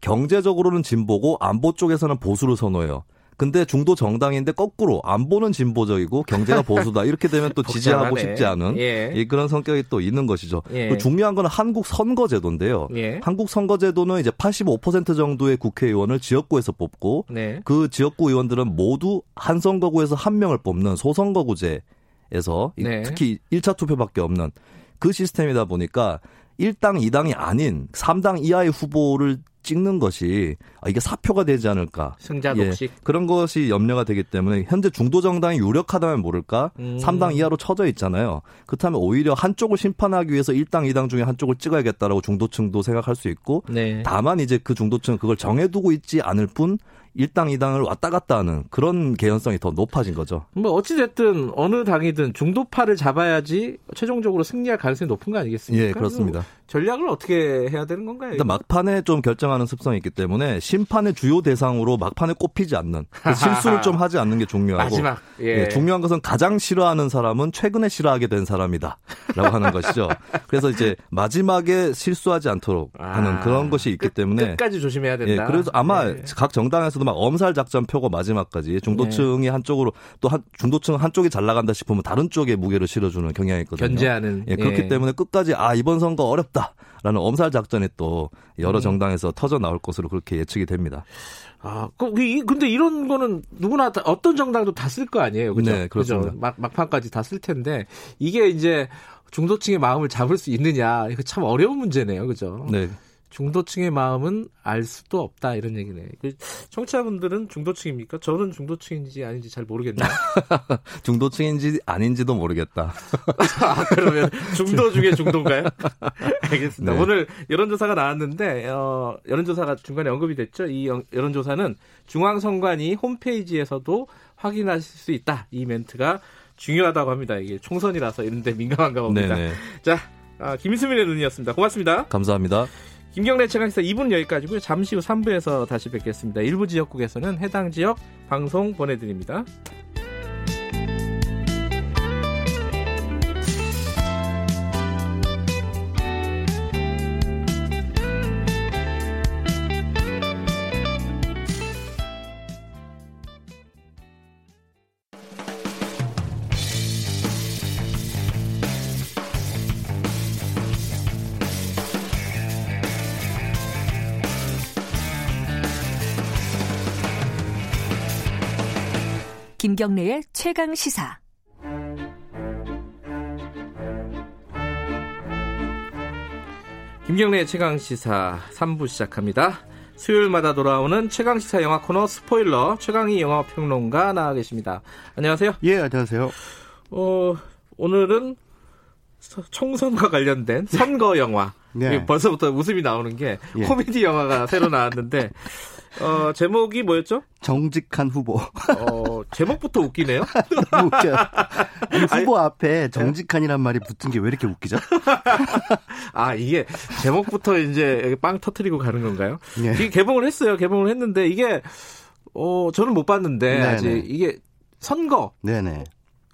경제적으로는 진보고 안보 쪽에서는 보수를 선호해요. 근데 중도 정당인데 거꾸로 안보는 진보적이고 경제가 (laughs) 보수다 이렇게 되면 또 지지하고 싶지 않은 예. 그런 성격이 또 있는 것이죠. 예. 중요한 거는 한국 선거제도인데요. 예. 한국 선거제도는 이제 85% 정도의 국회의원을 지역구에서 뽑고 네. 그 지역구 의원들은 모두 한 선거구에서 한 명을 뽑는 소선거구제 에서 네. 특히 1차 투표밖에 없는 그 시스템이다 보니까 1당, 2당이 아닌 3당 이하의 후보를 찍는 것이 아, 이게 사표가 되지 않을까. 승자 독식. 예, 그런 것이 염려가 되기 때문에 현재 중도 정당이 유력하다면 모를까. 음. 3당 이하로 쳐져 있잖아요. 그렇다면 오히려 한쪽을 심판하기 위해서 1당, 2당 중에 한쪽을 찍어야겠다라고 중도층도 생각할 수 있고 네. 다만 이제 그 중도층은 그걸 정해두고 있지 않을 뿐 일당 이당을 왔다 갔다 하는 그런 개연성이 더 높아진 거죠. 뭐 어찌 됐든 어느 당이든 중도파를 잡아야지 최종적으로 승리할 가능성이 높은 거 아니겠습니까? 예, 그렇습니다. 전략을 어떻게 해야 되는 건가요? 일단 막판에 좀 결정하는 습성이 있기 때문에 심판의 주요 대상으로 막판에 꼽히지 않는 그 (laughs) 실수를 좀 하지 않는 게 중요하고 마지막 예. 예, 중요한 것은 가장 싫어하는 사람은 최근에 싫어하게 된 사람이다라고 하는 것이죠. 그래서 이제 마지막에 실수하지 않도록 하는 아, 그런 것이 있기 끝, 때문에 끝까지 조심해야 된다. 예, 그래서 아마 예. 각 정당에서도 막 엄살 작전 펴고 마지막까지 중도층이 네. 한쪽으로 또 한, 중도층 한쪽이 잘 나간다 싶으면 다른 쪽에 무게를 실어주는 경향이 있거든요. 견제하는. 예, 그렇기 예. 때문에 끝까지 아 이번 선거 어렵다라는 엄살 작전이 또 여러 음. 정당에서 터져 나올 것으로 그렇게 예측이 됩니다. 아, 그, 근데 이런 거는 누구나 다, 어떤 정당도 다 쓸 거 아니에요, 그죠? 네, 그렇죠. 막, 막판까지 다 쓸 텐데 이게 이제 중도층의 마음을 잡을 수 있느냐 이거 참 어려운 문제네요, 그죠? 네. 중도층의 마음은 알 수도 없다 이런 얘기네. 그 청취자분들은 중도층입니까? 저는 중도층인지 아닌지 잘 모르겠네요. (laughs) 중도층인지 아닌지도 모르겠다. (laughs) 아, 그러면 중도 중에 중도인가요? (laughs) 알겠습니다. 네. 오늘 여론조사가 나왔는데 어, 여론조사가 중간에 언급이 됐죠. 이 여론조사는 중앙선관위 홈페이지에서도 확인하실 수 있다. 이 멘트가 중요하다고 합니다. 이게 총선이라서 이런데 민감한가 봅니다. 네네. 자, 아, 김수민의 눈이었습니다. 고맙습니다. 감사합니다. 김경래 최강시사 2분 여기까지고요. 잠시 후 3부에서 다시 뵙겠습니다. 일부 지역국에서는 해당 지역 방송 보내드립니다. 김경래의 최강 시사. 김경래의 최강 시사 3부 시작합니다. 수요일마다 돌아오는 최강 시사 영화 코너 스포일러 최강희 영화 평론가 나와 계십니다. 안녕하세요. 예, 안녕하세요. 어, 오늘은 총선과 관련된 선거 영화. 네. 벌써부터 웃음이 나오는 게 예. 코미디 영화가 새로 나왔는데 어, 제목이 뭐였죠? 정직한 후보. 어, 제목부터 웃기네요? (laughs) 너무 웃겨요. 후보 앞에 정직한이란 말이 붙은 게 왜 이렇게 웃기죠? (laughs) 아, 이게 제목부터 이제 빵 터트리고 가는 건가요? 네. 이게 개봉을 했어요. 개봉을 했는데 이게, 어, 저는 못 봤는데, 네네. 아직 이게 선거. 네네.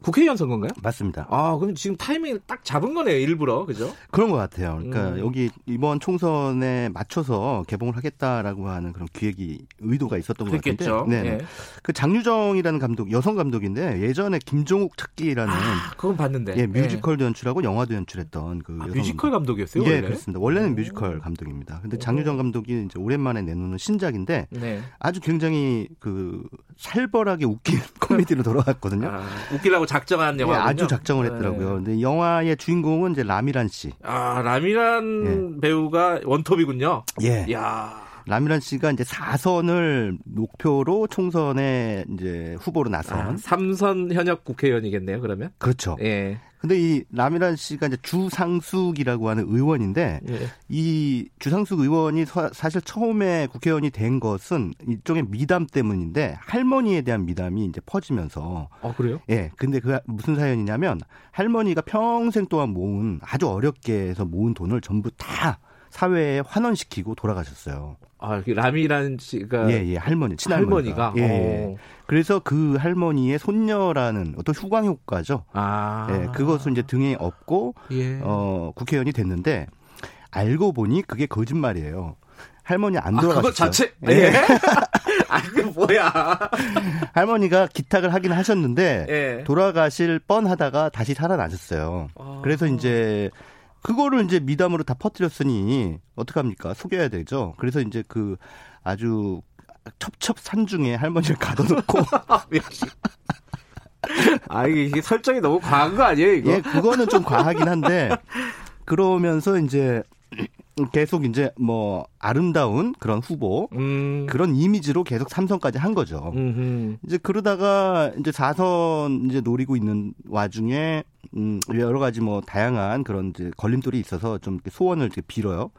국회의원 선거인가요? 맞습니다. 아, 그럼 지금 타이밍을 딱 잡은 거네요, 일부러. 그죠? 그런 것 같아요. 그러니까 음. 여기 이번 총선에 맞춰서 개봉을 하겠다라고 하는 그런 기획이 의도가 있었던 그랬겠죠. 것 같은데. 네. 예. 그 장유정이라는 감독, 여성 감독인데 예전에 김종욱 찾기라는 아, 그건 봤는데. 예, 뮤지컬도 예. 연출하고 영화도 연출했던 그 아, 뮤지컬 감독. 이었어요 예, 그렇습니다. 원래는 뮤지컬 감독입니다. 근데 장유정 감독이 이제 오랜만에 내놓는 신작인데 네. 아주 굉장히 그 살벌하게 웃긴 (laughs) 코미디로 돌아왔거든요. 아, 웃기려고 작정한 영화. 예, 아주 작정을 했더라고요. 네. 근데 영화의 주인공은 이제 라미란 씨. 아, 라미란 예. 배우가 원톱이군요. 예. 야. 라미란 씨가 이제 4선을 목표로 총선에 이제 후보로 나선 아, 3선 현역 국회의원이겠네요, 그러면? 그렇죠. 예. 근데 이 라미란 씨가 이제 주상숙이라고 하는 의원인데 예. 이 주상숙 의원이 사실 처음에 국회의원이 된 것은 일종의 미담 때문인데 할머니에 대한 미담이 이제 퍼지면서 아 그래요? 예. 근데 그 무슨 사연이냐면 할머니가 평생 동안 모은 아주 어렵게 해서 모은 돈을 전부 다 사회에 환원시키고 돌아가셨어요. 아, 라미라는 씨가 예, 예, 할머니, 친할머니가. 할머니가. 예. 오. 그래서 그 할머니의 손녀라는 어떤 후광 효과죠. 아. 예, 그것을 이제 등에 업고 예. 어, 국회의원이 됐는데 알고 보니 그게 거짓말이에요. 할머니 안 돌아가셨어요. 아, 그거 자체 예. 예. (laughs) 아, 그 뭐야. 할머니가 기탁을 하긴 하셨는데 예. 돌아가실 뻔하다가 다시 살아나셨어요. 아. 그래서 이제 그거를 이제 미담으로 다 퍼뜨렸으니 어떡합니까? 속여야 되죠. 그래서 이제 그 아주 첩첩산 중에 할머니를 가둬놓고 (laughs) 아 이게 설정이 너무 과한 거 아니에요 이거? 예, 그거는 좀 과하긴 한데 (laughs) 그러면서 이제 계속 이제 뭐 아름다운 그런 후보 음. 그런 이미지로 계속 삼선까지 한 거죠. 음흠. 이제 그러다가 이제 사선 이제 노리고 있는 와중에 음 여러 가지 뭐 다양한 그런 이제 걸림돌이 있어서 좀 소원을 이렇게 빌어요.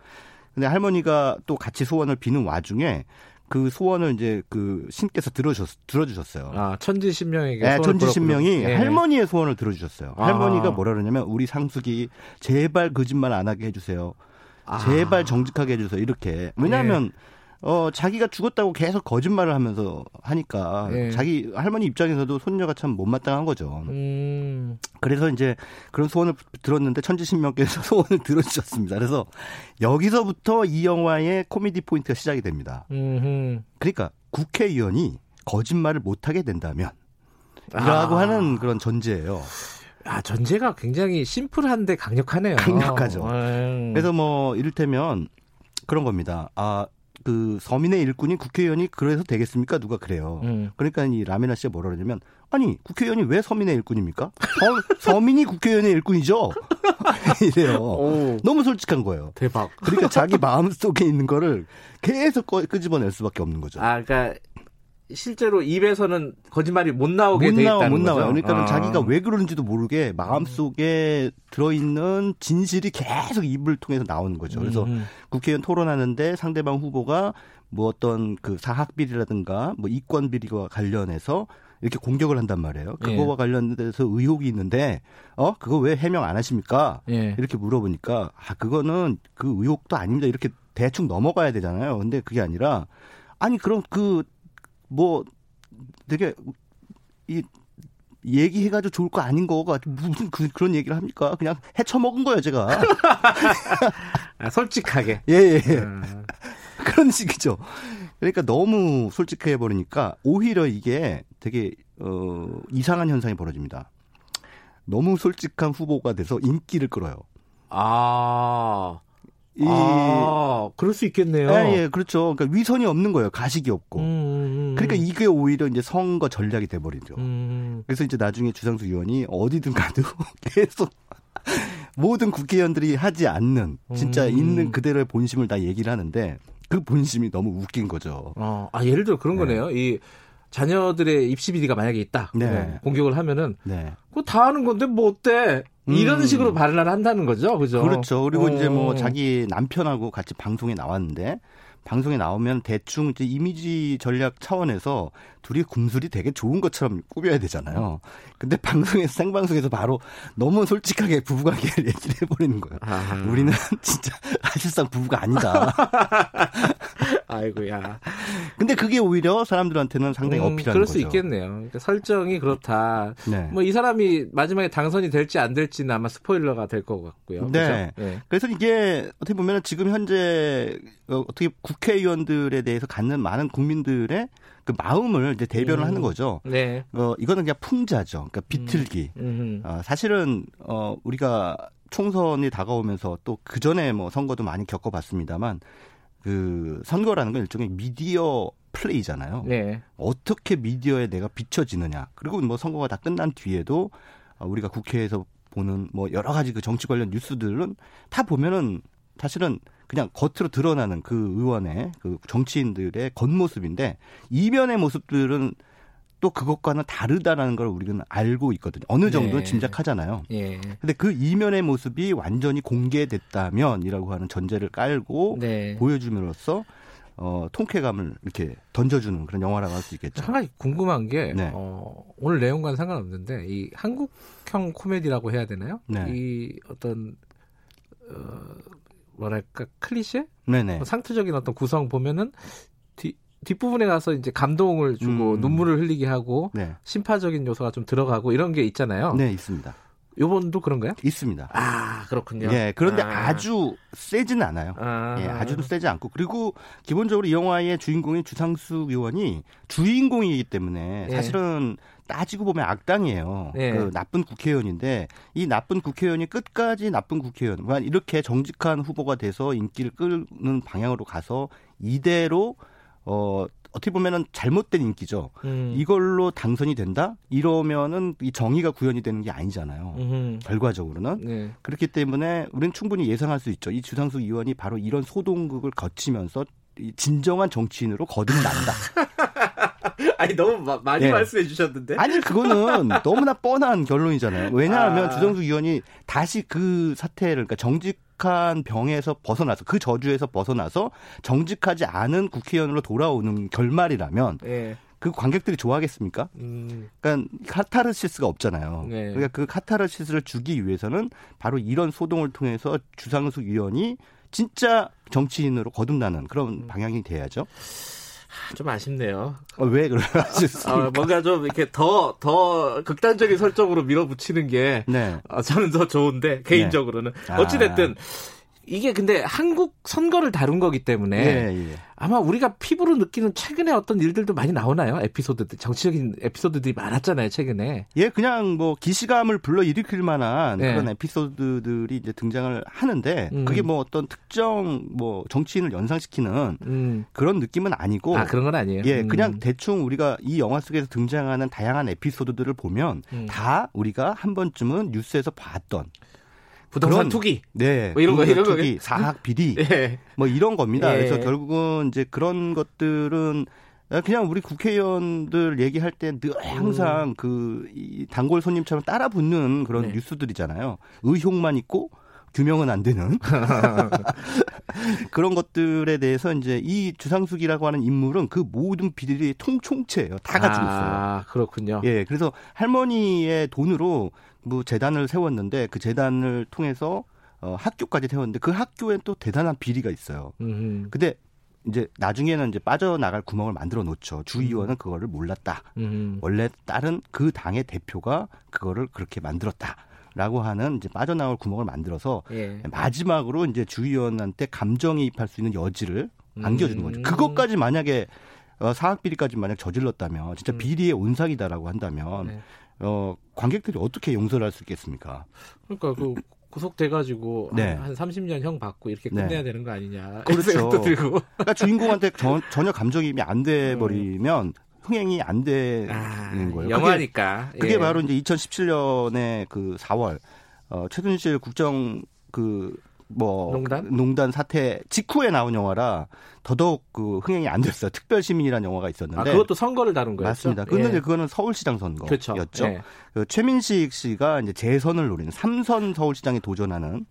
근데 할머니가 또 같이 소원을 비는 와중에 그 소원을 이제 그 신께서 들어주셨, 들어주셨어요. 아, 천지신명에게. 네, 천지신명이 네. 할머니의 소원을 들어주셨어요. 아. 할머니가 뭐라 그러냐면 우리 상숙이 제발 거짓말 안 하게 해주세요. 아. 제발 정직하게 해주세요. 이렇게. 왜냐하면 네. 어 자기가 죽었다고 계속 거짓말을 하면서 하니까 네. 자기 할머니 입장에서도 손녀가 참 못마땅한 거죠. 음. 그래서 이제 그런 소원을 들었는데 천지신명께서 (laughs) 소원을 들어주셨습니다. 그래서 여기서부터 이 영화의 코미디 포인트가 시작이 됩니다. 음흠. 그러니까 국회의원이 거짓말을 못하게 된다면 이라고 아. 하는 그런 전제예요. 아, 전제가 굉장히 심플한데 강력하네요. 강력하죠. 음. 그래서 뭐 이를테면 그런 겁니다. 아, 그 서민의 일꾼이 국회의원이 그래서 되겠습니까? 누가 그래요. 음. 그러니까 이 라메나 씨가 뭐라 그러냐면 아니 국회의원이 왜 서민의 일꾼입니까? 서, 민이 국회의원의 일꾼이죠. (laughs) 이래요. 오. 너무 솔직한 거예요. 대박. 그러니까 자기 마음 속에 있는 거를 계속 끄집어낼 수밖에 없는 거죠. 아, 그러니까 실제로 입에서는 거짓말이 못 나오게 못 돼 있다는 못 거죠. 나와요. 그러니까 아. 자기가 왜 그러는지도 모르게 마음속에 들어있는 진실이 계속 입을 통해서 나오는 거죠. 그래서 음. 국회의원 토론하는데 상대방 후보가 뭐 어떤 그 사학 비리라든가 뭐 이권 비리와 관련해서 이렇게 공격을 한단 말이에요. 그거와 예. 관련돼서 의혹이 있는데 어 그거 왜 해명 안 하십니까? 예. 이렇게 물어보니까 아 그거는 그 의혹도 아닙니다. 이렇게 대충 넘어가야 되잖아요. 근데 그게 아니라 아니 그럼 그 뭐 되게 이 얘기해가지고 좋을 거 아닌 거가 무슨 그, 런 얘기를 합니까? 그냥 해쳐먹은 거예요, 제가. 아, 솔직하게. 예, 예. 음. (laughs) 그런 식이죠. 그러니까 너무 솔직해 버리니까 오히려 이게 되게 어 이상한 현상이 벌어집니다. 너무 솔직한 후보가 돼서 인기를 끌어요. 아. 이 아, 그럴 수 있겠네요. 예, 예, 그렇죠. 그러니까 위선이 없는 거예요. 가식이 없고. 음, 음, 음. 그러니까 이게 오히려 이제 선거 전략이 돼 버리죠. 음. 그래서 이제 나중에 주상수 의원이 어디든 가도 (laughs) 계속 모든 국회의원들이 하지 않는 진짜 음. 있는 그대로의 본심을 다 얘기를 하는데 그 본심이 너무 웃긴 거죠. 어, 아, 예를 들어 그런 네. 거네요. 이 자녀들의 입시 비리가 만약에 있다. 네. 네. 공격을 하면은 네. 그거 다 하는 건데 뭐 어때? 이런 음. 식으로 발언을 한다는 거죠. 그죠? 그렇죠. 그리고 어. 이제 뭐 자기 남편하고 같이 방송에 나왔는데 방송에 나오면 대충 이제 이미지 전략 차원에서 둘이 kum술이 되게 좋은 것처럼 꾸며야 되잖아요. 근데 방송에서 생방송에서 바로 너무 솔직하게 부부관계를 (laughs) 얘기를 해버리는 거예요. 아하. 우리는 (laughs) 진짜 사실상 부부가 아니다. (laughs) 아이고야. 근데 그게 오히려 사람들한테는 상당히 음, 어필하는 그럴 거죠. 수 있겠네요. 그러니까 설정이 그렇다. 네. 뭐이 사람이 마지막에 당선이 될지 안 될지는 아마 스포일러가 될 것 같고요. 네. 네. 그래서 이게 어떻게 보면 지금 현재 어, 어떻게 국회의원들에 대해서 갖는 많은 국민들의 그 마음을 이제 대변을 음. 하는 거죠. 네. 어, 이거는 그냥 풍자죠. 그러니까 비틀기. 음. 어, 사실은 어, 우리가 총선이 다가오면서 또 그 전에 뭐 선거도 많이 겪어봤습니다만 그 선거라는 건 일종의 미디어 플레이잖아요. 네. 어떻게 미디어에 내가 비춰지느냐. 그리고 뭐 선거가 다 끝난 뒤에도 우리가 국회에서 보는 뭐 여러 가지 그 정치 관련 뉴스들은 다 보면은 사실은 그냥 겉으로 드러나는 그 의원의 그 정치인들의 겉모습인데 이면의 모습들은 또 그것과는 다르다라는 걸 우리는 알고 있거든요. 어느 정도는 네. 짐작하잖아요. 예. 근데 그 이면의 모습이 완전히 공개됐다면이라고 하는 전제를 깔고 네. 보여줌으로써 어, 통쾌감을 이렇게 던져주는 그런 영화라고 할 수 있겠죠. 한 가지 궁금한 게 네. 어, 오늘 내용과는 상관없는데 이 한국형 코미디라고 해야 되나요? 네. 이 어떤 어, 뭐랄까 클리셰? 네네. 뭐 상투적인 어떤 구성 보면은 뒤, 뒷부분에 가서 이제 감동을 주고 음. 눈물을 흘리게 하고 네. 심파적인 요소가 좀 들어가고 이런 게 있잖아요. 네, 있습니다. 요번도 그런가요? 있습니다. 아, 그렇군요. 예, 그런데 아. 주 세지는 않아요. 아. 예, 아주도 세지 않고. 그리고 기본적으로 이 영화의 주인공인 주상숙 의원이 주인공이기 때문에 예. 사실은 따지고 보면 악당이에요. 예. 그 나쁜 국회의원인데 이 나쁜 국회의원이 끝까지 나쁜 국회의원, 이렇게 정직한 후보가 돼서 인기를 끌는 방향으로 가서 이대로 어 어떻게 보면은 잘못된 인기죠. 음. 이걸로 당선이 된다? 이러면은 이 정의가 구현이 되는 게 아니잖아요. 음흠. 결과적으로는. 네. 그렇기 때문에 우리는 충분히 예상할 수 있죠. 이 주상수 의원이 바로 이런 소동극을 거치면서 진정한 정치인으로 거듭난다. (laughs) (laughs) 아니 너무 마, 많이 네. 말씀해 주셨는데. 아니 그거는 (laughs) 너무나 뻔한 결론이잖아요. 왜냐하면 아. 주정수 의원이 다시 그 사태를 그러니까 정직한 병에서 벗어나서 그 저주에서 벗어나서 정직하지 않은 국회의원으로 돌아오는 결말이라면 네. 그 관객들이 좋아하겠습니까? 음. 그러니까 카타르시스가 없잖아요. 네. 그러니까 그 카타르시스를 주기 위해서는 바로 이런 소동을 통해서 주상수 의원이 진짜 정치인으로 거듭나는 그런 음. 방향이 돼야죠. 좀 아쉽네요. 어, 왜 그래요? (laughs) 어, 뭔가 좀 이렇게 더, 더 극단적인 설정으로 밀어붙이는 게 네. 어, 저는 더 좋은데, 개인적으로는. 네. 어찌됐든, 아. 이게 근데 한국 선거를 다룬 거기 때문에 예, 예. 아마 우리가 피부로 느끼는 최근에 어떤 일들도 많이 나오나요? 에피소드들 정치적인 에피소드들이 많았잖아요 최근에. 예, 그냥 뭐 기시감을 불러 일으킬 만한 예. 그런 에피소드들이 이제 등장을 하는데 음. 그게 뭐 어떤 특정 뭐 정치인을 연상시키는 음. 그런 느낌은 아니고. 아 그런 건 아니에요. 예, 음. 그냥 대충 우리가 이 영화 속에서 등장하는 다양한 에피소드들을 보면 음. 다 우리가 한 번쯤은 뉴스에서 봤던. 부동산 투기. 네. 뭐 이런 거, 이런 투기, 거. 사학 비리. 네. (laughs) 뭐 이런 겁니다. 예. 그래서 결국은 이제 그런 것들은 그냥 우리 국회의원들 얘기할 때 늘 항상 음. 그이 단골 손님처럼 따라 붙는 그런 네. 뉴스들이잖아요. 의혹만 있고 규명은 안 되는 (laughs) 그런 것들에 대해서 이제 이 주상숙이라고 하는 인물은 그 모든 비리의 통총체예요. 다 가지고 있어요. 아, 그렇군요. 예, 그래서 할머니의 돈으로 뭐 재단을 세웠는데 그 재단을 통해서 어, 학교까지 세웠는데 그 학교엔 또 대단한 비리가 있어요. 음. 근데 이제 나중에는 이제 빠져나갈 구멍을 만들어 놓죠. 주의원은 음. 그거를 몰랐다. 음. 원래 다른 그 당의 대표가 그거를 그렇게 만들었다. 라고 하는 이제 빠져나올 구멍을 만들어서 예. 마지막으로 이제 주의원한테 감정이입할 수 있는 여지를 안겨주는 거죠. 음. 그것까지 만약에 어, 사학 비리까지 만약 저질렀다면 진짜 음. 비리의 온상이다라고 한다면 네. 어, 관객들이 어떻게 용서를 할 수 있겠습니까? 그러니까 그 구속돼 가지고 네. 한, 30년 형 받고 이렇게 네. 끝내야 네. 되는 거 아니냐. 그렇죠. 그러니까 주인공한테 전, 전혀 감정이입이 안 돼 버리면 음. 흥행이 안 되는 아, 거예요. 영화니까. 그게, 그게 예. 바로 이제 2017년에 그 4월 어, 최순실 국정 그 뭐 농단? 농단 사태 직후에 나온 영화라 더더욱 그 흥행이 안 됐어요. 특별시민이라는 영화가 있었는데 아, 그것도 선거를 다룬 거였죠. 맞습니다. 그런데 예. 그거는 서울시장 선거였죠. 그렇죠. 예. 그 최민식 씨가 이제 재선을 노리는 삼선 서울시장에 도전하는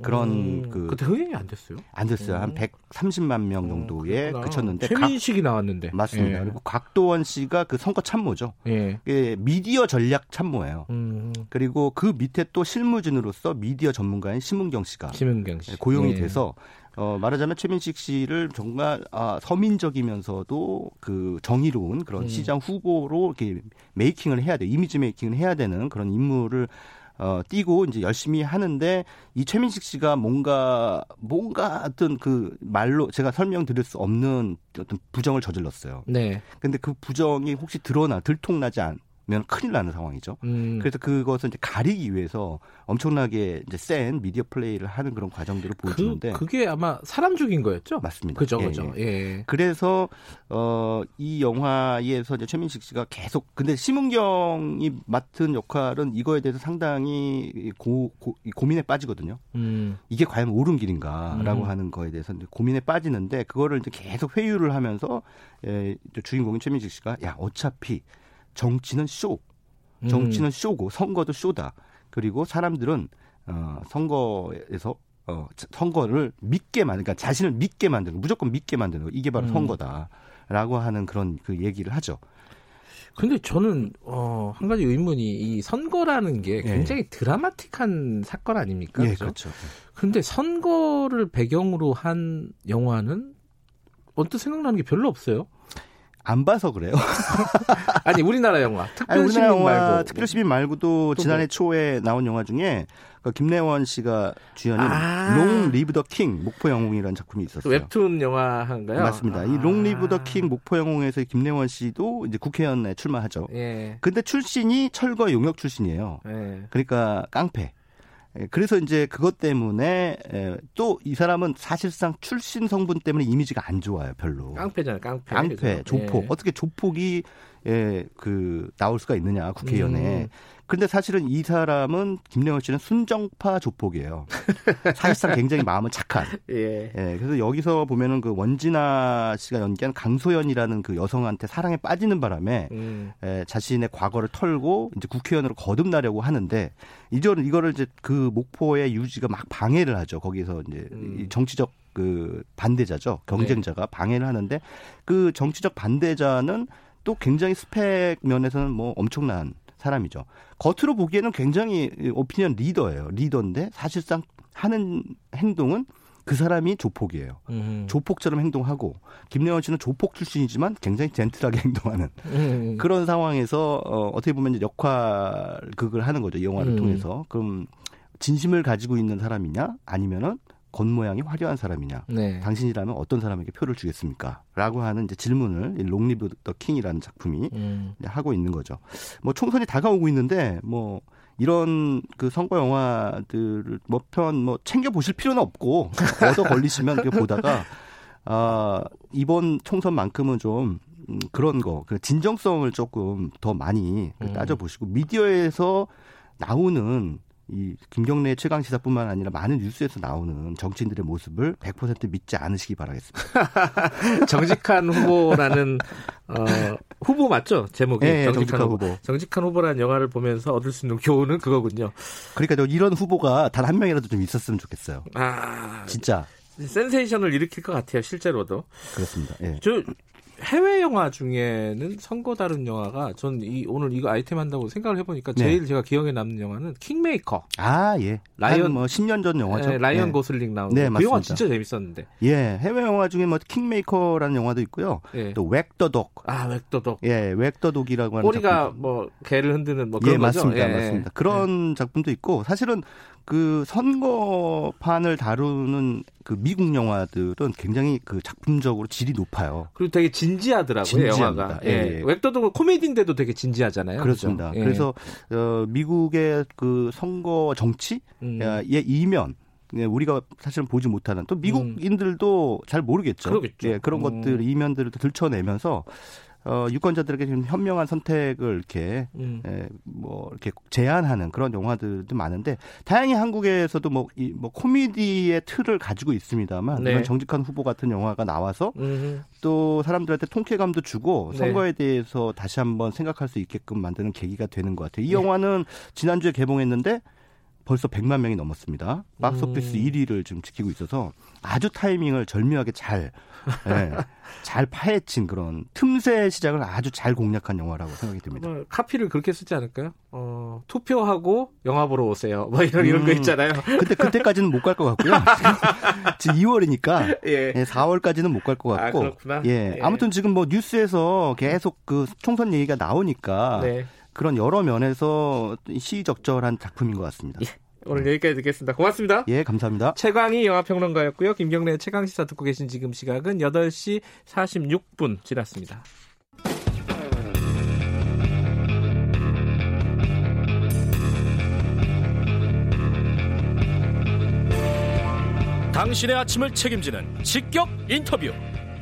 그런 음, 그 그때 흥행이 안 됐어요? 안 됐어요. 음. 한 130만 명 정도에 음, 그쳤는데 최민식이 각, 나왔는데 맞습니다. 예. 그리고 각도원 씨가 그 선거 참모죠. 예. 예 미디어 전략 참모예요. 음. 그리고 그 밑에 또 실무진으로서 미디어 전문가인 심은경 씨가 심은경 씨. 고용이 예. 돼서 어, 말하자면 최민식 씨를 정말 아, 서민적이면서도 그 정의로운 그런 음. 시장 후보로 이렇게 메이킹을 해야 돼 이미지 메이킹을 해야 되는 그런 인물을 어, 뛰고 이제 열심히 하는데 이 최민식 씨가 뭔가 뭔가 어떤 그 말로 제가 설명드릴 수 없는 어떤 부정을 저질렀어요. 네. 근데 그 부정이 혹시 드러나 들통나지 않 면 큰일 나는 상황이죠. 음. 그래서 그것을 이제 가리기 위해서 엄청나게 이제 센 미디어 플레이를 하는 그런 과정들을 그, 보여주는데 그, 게 아마 사람 죽인 거였죠. 맞습니다. 그죠, 예, 그죠. 예. 예. 그래서 어, 이 영화에서 이제 최민식 씨가 계속 근데 심은경이 맡은 역할은 이거에 대해서 상당히 고, 고 고민에 빠지거든요. 음. 이게 과연 옳은 길인가라고 음. 하는 거에 대해서 고민에 빠지는데 그거를 이제 계속 회유를 하면서 예, 주인공인 최민식 씨가 야 어차피 정치는 쇼. 정치는 음. 쇼고 선거도 쇼다. 그리고 사람들은 어 선거에서 어 선거를 믿게 만든 그러니까 자신을 믿게 만드는 무조건 믿게 만드는 거. 이게 바로 음. 선거다라고 하는 그런 그 얘기를 하죠. 근데 저는 어, 한 가지 의문이 이 선거라는 게 예. 굉장히 예. 드라마틱한 사건 아닙니까? 예, 그렇죠. 근데 선거를 배경으로 한 영화는 언뜻 생각나는 게 별로 없어요. 안 봐서 그래요. (laughs) 아니 우리나라 영화 특별시민 말고 특별시민 말고도 지난해 뭐. 초에 나온 영화 중에 그 김래원 씨가 주연인 아~ Long Live the King 목포 영웅이라는 작품이 있었어요. 웹툰 영화인가요? 맞습니다. 아~ 이 Long Live the King 목포 영웅에서 김래원 씨도 이제 국회의원에 출마하죠. 예. 근데 출신이 철거 용역 출신이에요. 예. 그러니까 깡패. 예, 그래서 이제 그것 때문에 예, 또이 사람은 사실상 출신 성분 때문에 이미지가 안 좋아요, 별로. 깡패잖아요, 깡패. 깡패, 그죠? 조폭. 예. 어떻게 조폭이 예, 그 나올 수가 있느냐 국회의원에. 음. 근데 사실은 이 사람은 김래원 씨는 순정파 조폭이에요. (laughs) 사실상 굉장히 마음은 착한. 예. 예. 그래서 여기서 보면은 그 원진아 씨가 연기한 강소연이라는 그 여성한테 사랑에 빠지는 바람에 음. 예, 자신의 과거를 털고 이제 국회의원으로 거듭나려고 하는데 이절 이거를 이제 그 목포의 유지가 막 방해를 하죠. 거기서 이제 음. 정치적 그 반대자죠. 경쟁자가 네. 방해를 하는데 그 정치적 반대자는 또 굉장히 스펙 면에서는 뭐 엄청난 사람이죠. 겉으로 보기에는 굉장히 오피니언 리더예요. 리더인데 사실상 하는 행동은 그 사람이 조폭이에요. 음. 조폭처럼 행동하고 김래원 씨는 조폭 출신이지만 굉장히 젠틀하게 (laughs) 행동하는 음. 그런 상황에서 어, 어떻게 보면 역할 극을 하는 거죠. 이 영화를 음. 통해서. 그럼 진심을 가지고 있는 사람이냐 아니면은 겉모양이 화려한 사람이냐? 네. 당신이라면 어떤 사람에게 표를 주겠습니까? 라고 하는 이제 질문을 롱리브 더 킹이라는 작품이 음. 하고 있는 거죠. 뭐 총선이 다가오고 있는데 뭐 이런 그 선거 영화들을 뭐편뭐 뭐 챙겨 보실 필요는 없고 얻어 걸리시면 보다가 아 이번 총선만큼은 좀 음, 그런 거, 그 진정성을 조금 더 많이 음. 따져 보시고 미디어에서 나오는 이 김경래 최강 시사뿐만 아니라 많은 뉴스에서 나오는 정치인들의 모습을 100% 믿지 않으시기 바라겠습니다. (laughs) 정직한 후보라는 어, 후보 맞죠? 제목이 네, 정직한, 정직한 후보. 후보. 정직한 후보라는 영화를 보면서 얻을 수 있는 교훈은 그거군요. 그러니까 이런 후보가 단 한 명이라도 좀 있었으면 좋겠어요. 아, 진짜 센세이션을 일으킬 것 같아요, 실제로도. 그렇습니다. 예. 저 해외 영화 중에는 선거 다른 영화가 전 이 오늘 이거 아이템 한다고 생각을 해보니까 네. 제일 제가 기억에 남는 영화는 킹메이커. 아 예. 라이언 뭐 10년 전 영화죠. 네, 라이언 네. 고슬링 나온. 네, 그 영화 진짜 재밌었는데. 예, 해외 영화 중에 뭐 킹메이커라는 영화도 있고요. 예. 또 Wag the Dog. 아 Wag the Dog. 예, Wag the Dog이라고 하는 꼬리가 작품. 뭐 개를 흔드는 뭐 그런 예, 거죠. 맞습니다, 예. 맞습니다. 그런 예. 작품도 있고 사실은 그 선거판을 다루는 그 미국 영화들은 굉장히 그 작품적으로 질이 높아요. 그리고 되게 진지하더라고요, 진지합니다. 영화가. 예. 예. 웹도도 코미디인데도 되게 진지하잖아요. 그렇습니다. 그렇죠? 그래서 어, 미국의 그 선거 정치의 음. 이면 예, 우리가 사실은 보지 못하는 또 미국인들도 음. 잘 모르겠죠. 그러겠죠. 예, 그런 음. 것들 이면들을 들춰내면서 어, 유권자들에게 좀 현명한 선택을 이렇게 음. 에, 뭐 이렇게 제안하는 그런 영화들도 많은데 다행히 한국에서도 뭐, 이, 뭐 코미디의 틀을 가지고 있습니다만 네. 정직한 후보 같은 영화가 나와서 음흠. 또 사람들한테 통쾌감도 주고 네. 선거에 대해서 다시 한번 생각할 수 있게끔 만드는 계기가 되는 것 같아요. 이 네. 영화는 지난주에 개봉했는데 벌써 100만 명이 넘었습니다. 박스 오피스 음. 1위를 지금 지키고 있어서 아주 타이밍을 절묘하게 잘 네, (laughs) 잘 파헤친 그런 틈새 시작을 아주 잘 공략한 영화라고 생각이 듭니다. 뭐, 카피를 그렇게 쓰지 않을까요? 어, 투표하고 영화 보러 오세요. 뭐 이런 음, 이런 거 음. 있잖아요. 근데 그때까지는 못 갈 것 같고요. (laughs) 지금 2월이니까 예. 예 4월까지는 못 갈것 아, 같고. 아, 그렇구나. 예. 예. 아무튼 지금 뭐 뉴스에서 계속 그 총선 얘기가 나오니까 네. 그런 여러 면에서 시적절한 작품인 것 같습니다. 예. 오늘 여기까지 듣겠습니다. 고맙습니다. 예, 감사합니다. 최광희 영화평론가였고요. 김경래 최강 시사 듣고 계신 지금 시각은 8시 46분 지났습니다. 당신의 아침을 책임지는 직격 인터뷰.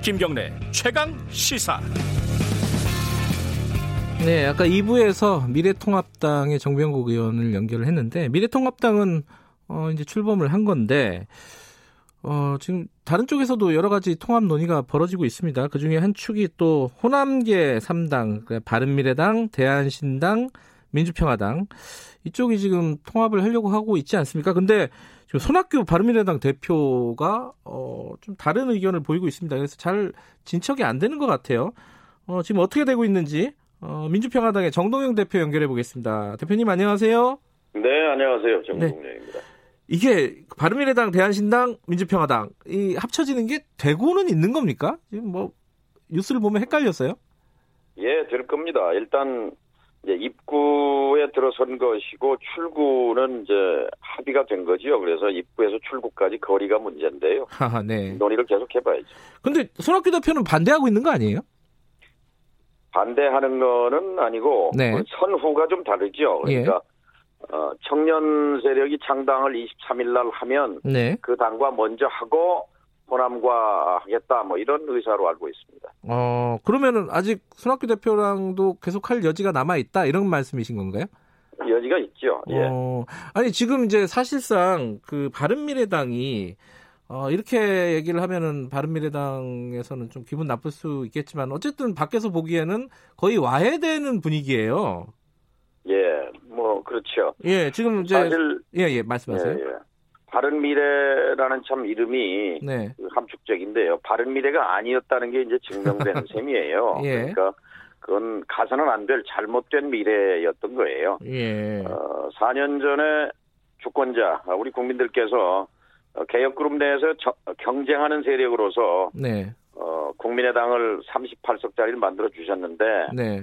김경래 최강 시사. 네, 아까 2부에서 미래통합당의 정병국 의원을 연결을 했는데 미래통합당은 어 이제 출범을 한 건데 어 지금 다른 쪽에서도 여러 가지 통합 논의가 벌어지고 있습니다. 그 중에 한 축이 또 호남계 3당, 그러니까 바른미래당, 대한신당, 민주평화당 이쪽이 지금 통합을 하려고 하고 있지 않습니까? 근데 지금 손학규 바른미래당 대표가 어 좀 다른 의견을 보이고 있습니다. 그래서 잘 진척이 안 되는 것 같아요. 어 지금 어떻게 되고 있는지 어, 민주평화당의 정동영 대표 연결해 보겠습니다. 대표님 안녕하세요. 네, 안녕하세요. 정동영입니다. 네. 이게 바른미래당, 대한신당, 민주평화당 이 합쳐지는 게 되고는 있는 겁니까? 지금 뭐 뉴스를 보면 헷갈렸어요. 예, 될 겁니다. 일단 이제 입구에 들어선 것이고 출구는 이제 합의가 된 거지요. 그래서 입구에서 출구까지 거리가 문제인데요. 하하, (laughs) 네. 논의를 계속 해봐야죠. 근데 손학규 대표는 반대하고 있는 거 아니에요? 반대하는 거는 아니고 네. 그 선후가 좀 다르죠. 그러니까 예. 어, 청년 세력이 창당을 23일 날 하면 네. 그 당과 먼저 하고 호남과 하겠다 뭐 이런 의사로 알고 있습니다. 어 그러면은 아직 손학규 대표랑도 계속할 여지가 남아 있다 이런 말씀이신 건가요? 여지가 있죠. 예. 어, 아니 지금 이제 사실상 그 바른 미래당이 어, 이렇게 얘기를 하면은 바른미래당에서는 좀 기분 나쁠 수 있겠지만 어쨌든 밖에서 보기에는 거의 와해되는 분위기예요. 예, 뭐 그렇죠. 예, 지금 이제 사실 예, 예, 말씀하세요. 예, 예. 바른 미래라는 참 이름이 네. 그 함축적인데요. 바른 미래가 아니었다는 게 이제 증명된 (laughs) 셈이에요. 예. 그러니까 그건 가서는 안 될 잘못된 미래였던 거예요. 예. 어, 4년 전에 주권자 우리 국민들께서 개혁그룹 내에서 저, 경쟁하는 세력으로서 네. 어, 국민의당을 38석짜리를 만들어 주셨는데 네.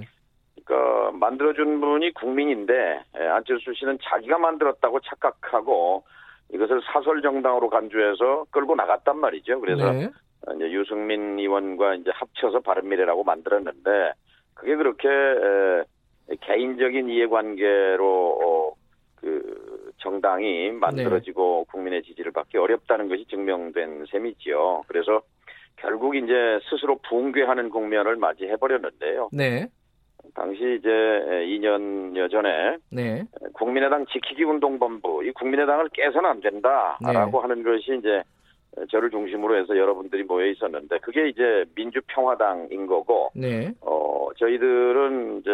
그러니까 만들어준 분이 국민인데 예, 안철수 씨는 자기가 만들었다고 착각하고 이것을 사설 정당으로 간주해서 끌고 나갔단 말이죠. 그래서 네. 이제 유승민 의원과 이제 합쳐서 바른미래라고 만들었는데 그게 그렇게 에, 개인적인 이해관계로 어, 그 정당이 만들어지고 네. 국민의 지지를 받기 어렵다는 것이 증명된 셈이지요. 그래서 결국 이제 스스로 붕괴하는 국면을 맞이해 버렸는데요. 네. 당시 이제 2년여 전에 네. 국민의당 지키기 운동본부 이 국민의당을 깨서는 안 된다라고 네. 하는 것이 이제 저를 중심으로 해서 여러분들이 모여 있었는데 그게 이제 민주평화당인 거고 네. 어 저희들은 이제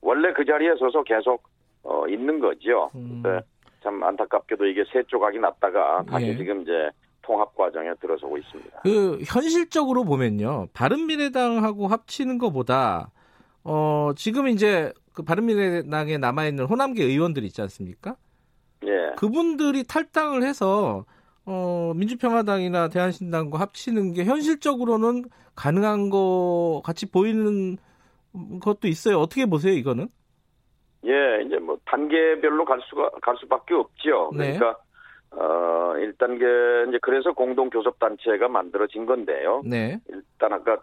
원래 그 자리에 서서 계속 어 있는 거죠. 음. 참 안타깝게도 이게 세 조각이 났다가 다시 네. 지금 이제 통합 과정에 들어서고 있습니다. 그 현실적으로 보면요. 바른미래당하고 합치는 것보다 어, 지금 이제 그 바른미래당에 남아 있는 호남계 의원들 있지 않습니까? 예. 그분들이 탈당을 해서 어, 민주평화당이나 대한신당과 합치는 게 현실적으로는 가능한 거 같이 보이는 것도 있어요. 어떻게 보세요, 이거는? 예, 이제 뭐 단계별로 갈 수가 갈 수밖에 없죠. 네. 그러니까 어, 1단계 이제 그래서 공동 교섭 단체가 만들어진 건데요. 네. 일단 아까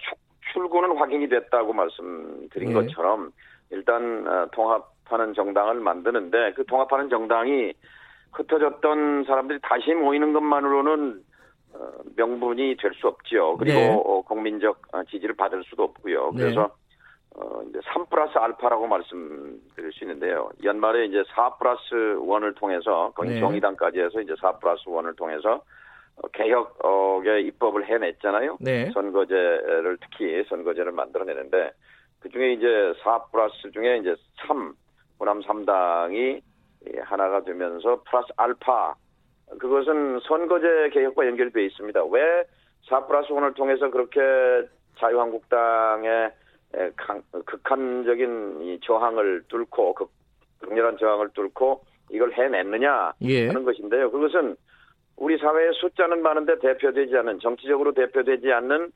출구는 확인이 됐다고 말씀드린 네. 것처럼 일단 어, 통합하는 정당을 만드는데 그 통합하는 정당이 흩어졌던 사람들이 다시 모이는 것만으로는 어, 명분이 될 수 없지요. 그리고 네. 어, 국민적 지지를 받을 수도 없고요. 네. 그래서 어, 이제 3 플러스 알파라고 말씀드릴 수 있는데요. 연말에 이제 4 플러스 1을 통해서 거의 네. 정의당까지 해서 이제 4 플러스 1을 통해서 어, 개혁의 입법을 해냈잖아요. 네. 선거제를 특히 선거제를 만들어내는데 그 중에 이제 4 플러스 중에 이제 3 호남 3당이 하나가 되면서 플러스 알파 그것은 선거제 개혁과 연결되어 있습니다. 왜4 플러스 1을 통해서 그렇게 자유한국당의 강, 극한적인 이 저항을 뚫고 극, 렬한 저항을 뚫고 이걸 해냈느냐 예. 하는 것인데요. 그것은 우리 사회의 숫자는 많은데 대표되지 않는 정치적으로 대표되지 않는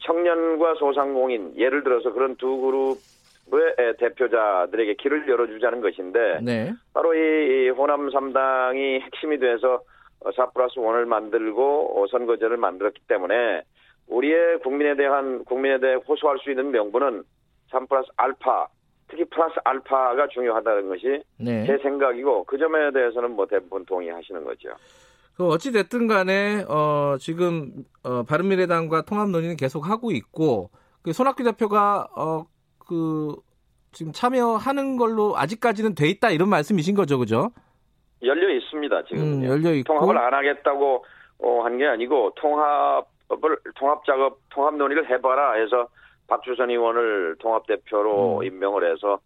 청년과 소상공인 예를 들어서 그런 두 그룹의 대표자들에게 길을 열어주자는 것인데 네. 바로 이 호남 3당이 핵심이 돼서 4 플러스 1을 만들고 선거제를 만들었기 때문에 우리의 국민에 대한 국민에 대해 호소할 수 있는 명분은 3 플러스 알파 특히 플러스 알파가 중요하다는 것이 네. 제 생각이고 그 점에 대해서는 뭐 대부분 동의하시는 거죠. 그 어찌 됐든 간에 어 지금 어 바른미래당과 통합 논의는 계속 하고 있고 그 손학규 대표가 어 그 지금 참여하는 걸로 아직까지는 돼 있다 이런 말씀이신 거죠, 그죠? 열려 있습니다 지금. 음, 열려 있고 통합을 안 하겠다고 어, 한 게 아니고 통합을 통합 작업 통합 논의를 해봐라 해서 박주선 의원을 통합 대표로 음. 임명을 해서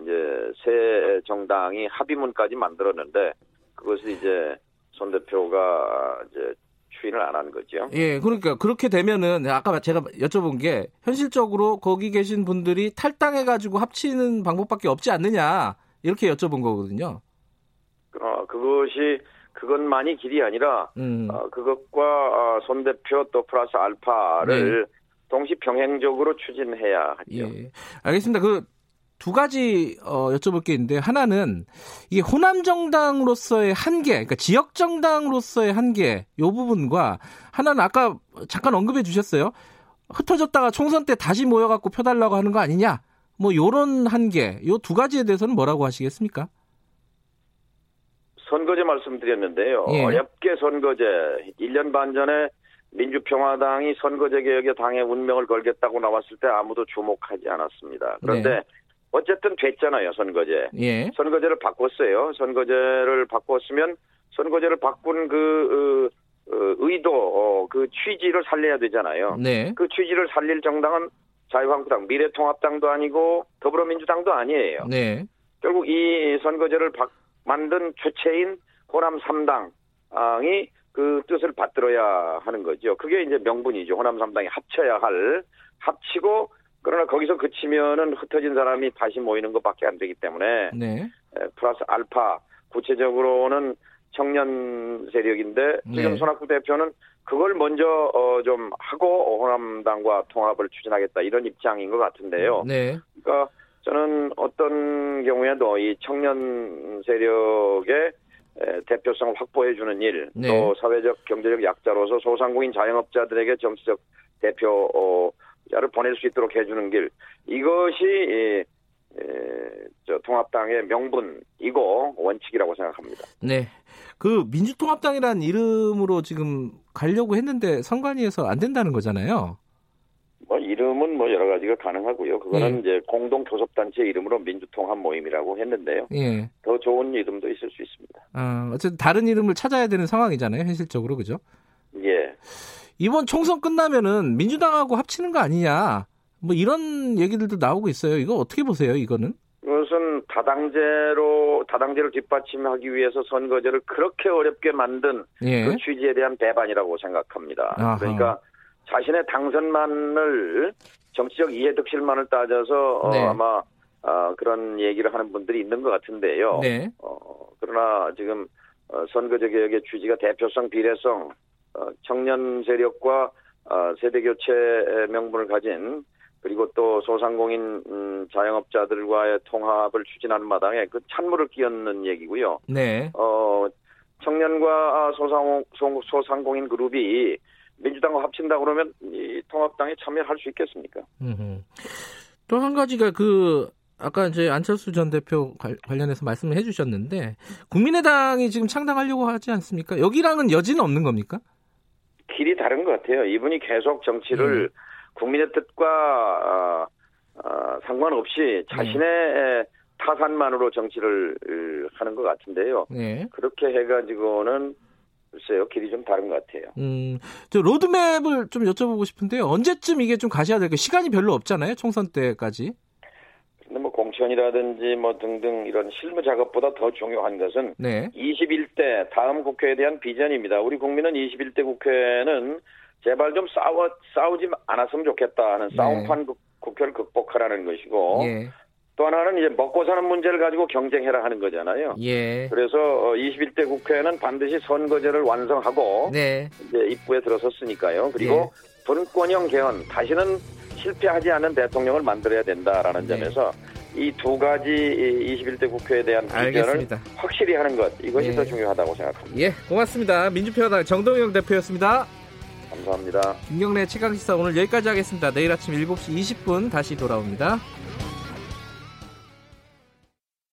이제 새 정당이 합의문까지 만들었는데 그것을 이제 손 대표가 이제 추인을 안 한 거죠. 예, 그러니까 그렇게 되면은 아까 제가 여쭤본 게 현실적으로 거기 계신 분들이 탈당해 가지고 합치는 방법밖에 없지 않느냐 이렇게 여쭤본 거거든요. 어, 그것이 그것만이 길이 아니라 음. 어, 그것과 어, 손 대표 또 플러스 알파를 네. 동시 병행적으로 추진해야 하죠. 예, 알겠습니다. 그 두 가지 어, 여쭤볼 게 있는데 하나는 이게 호남 정당으로서의 한계, 그러니까 지역 정당으로서의 한계 요 부분과 하나는 아까 잠깐 언급해 주셨어요. 흩어졌다가 총선 때 다시 모여갖고 펴달라고 하는 거 아니냐? 뭐 요런 한계, 요 두 가지에 대해서는 뭐라고 하시겠습니까? 선거제 말씀드렸는데요. 예. 어렵게 선거제 1년 반 전에 민주평화당이 선거제 개혁에 당의 운명을 걸겠다고 나왔을 때 아무도 주목하지 않았습니다. 그런데 네. 어쨌든 됐잖아요, 선거제. 예. 선거제를 바꿨어요. 선거제를 바꿨으면 선거제를 바꾼 그 어, 어, 의도, 어, 그 취지를 살려야 되잖아요. 네. 그 취지를 살릴 정당은 자유한국당, 미래통합당도 아니고 더불어민주당도 아니에요. 네. 결국 이 선거제를 바, 만든 주체인 호남 3당이 그 뜻을 받들어야 하는 거죠. 그게 이제 명분이죠. 호남 3당이 합쳐야 할 합치고 그러나 거기서 그치면은 흩어진 사람이 다시 모이는 것밖에 안 되기 때문에 네. 플러스 알파 구체적으로는 청년 세력인데 지금 네. 손학구 대표는 그걸 먼저 어, 좀 하고 호남당과 통합을 추진하겠다 이런 입장인 것 같은데요. 네. 그러니까 저는 어떤 경우에도 이 청년 세력의 대표성을 확보해 주는 일, 네. 또 사회적 경제적 약자로서 소상공인 자영업자들에게 정치적 대표자를 보낼 수 있도록 해주는 길, 이것이 저 통합당의 명분이고 원칙이라고 생각합니다. 네. 그 민주통합당이라는 이름으로 지금 가려고 했는데 선관위에서 안 된다는 거잖아요. 뭐 이름은 뭐 여러 가지가 가능하고요. 그거는 예. 이제 공동 교섭단체 이름으로 민주통합 모임이라고 했는데요. 예. 더 좋은 이름도 있을 수 있습니다. 아, 어쨌든 다른 이름을 찾아야 되는 상황이잖아요. 현실적으로 그죠? 예. 이번 총선 끝나면은 민주당하고 합치는 거 아니냐? 뭐 이런 얘기들도 나오고 있어요. 이거 어떻게 보세요? 이거는? 이것은 다당제로 다당제를 뒷받침하기 위해서 선거제를 그렇게 어렵게 만든 예. 그 취지에 대한 배반이라고 생각합니다. 아하. 그러니까 자신의 당선만을 정치적 이해득실만을 따져서 어, 네. 어, 아마 어, 그런 얘기를 하는 분들이 있는 것 같은데요. 네. 어, 그러나 지금 어, 선거제 개혁의 취지가 대표성, 비례성, 어, 청년 세력과 어, 세대 교체 명분을 가진 그리고 또 소상공인 음, 자영업자들과의 통합을 추진하는 마당에 그 찬물을 끼얹는 얘기고요. 네. 어, 청년과 소상, 소상공인 그룹이 민주당과 합친다 그러면 이 통합당에 참여할 수 있겠습니까? 또 한 가지가 그 아까 이제 안철수 전 대표 관련해서 말씀을 해주셨는데 국민의당이 지금 창당하려고 하지 않습니까? 여기랑은 여지는 없는 겁니까? 길이 다른 것 같아요. 이분이 계속 정치를 음. 국민의 뜻과 어, 어, 상관없이 자신의 네. 타산만으로 정치를 하는 것 같은데요. 네. 그렇게 해가지고는 글쎄요, 길이 좀 다른 것 같아요. 음, 저 로드맵을 좀 여쭤보고 싶은데요. 언제쯤 이게 좀 가셔야 될까요? 시간이 별로 없잖아요, 총선 때까지. 근데 뭐 공천이라든지 뭐 등등 이런 실무 작업보다 더 중요한 것은 네. 21대 다음 국회에 대한 비전입니다. 우리 국민은 21대 국회는 제발 좀 싸워 싸우지 않았으면 좋겠다 하는 네. 싸움판 국회를 극복하라는 것이고 예. 또 하나는 이제 먹고 사는 문제를 가지고 경쟁해라 하는 거잖아요. 예. 그래서 21대 어, 국회는 반드시 선거제를 완성하고 네. 이제 입구에 들어섰으니까요. 그리고 예. 분권형 개헌 다시는 실패하지 않는 대통령을 만들어야 된다라는 네. 점에서 이 두 가지 21대 국회에 대한 비전을 확실히 하는 것 이것이 예. 더 중요하다고 생각합니다. 예, 고맙습니다. 민주평화당 정동영 대표였습니다. 감사합니다. 김경래 최강시사 오늘 여기까지 하겠습니다. 내일 아침 7시 20분 다시 돌아옵니다.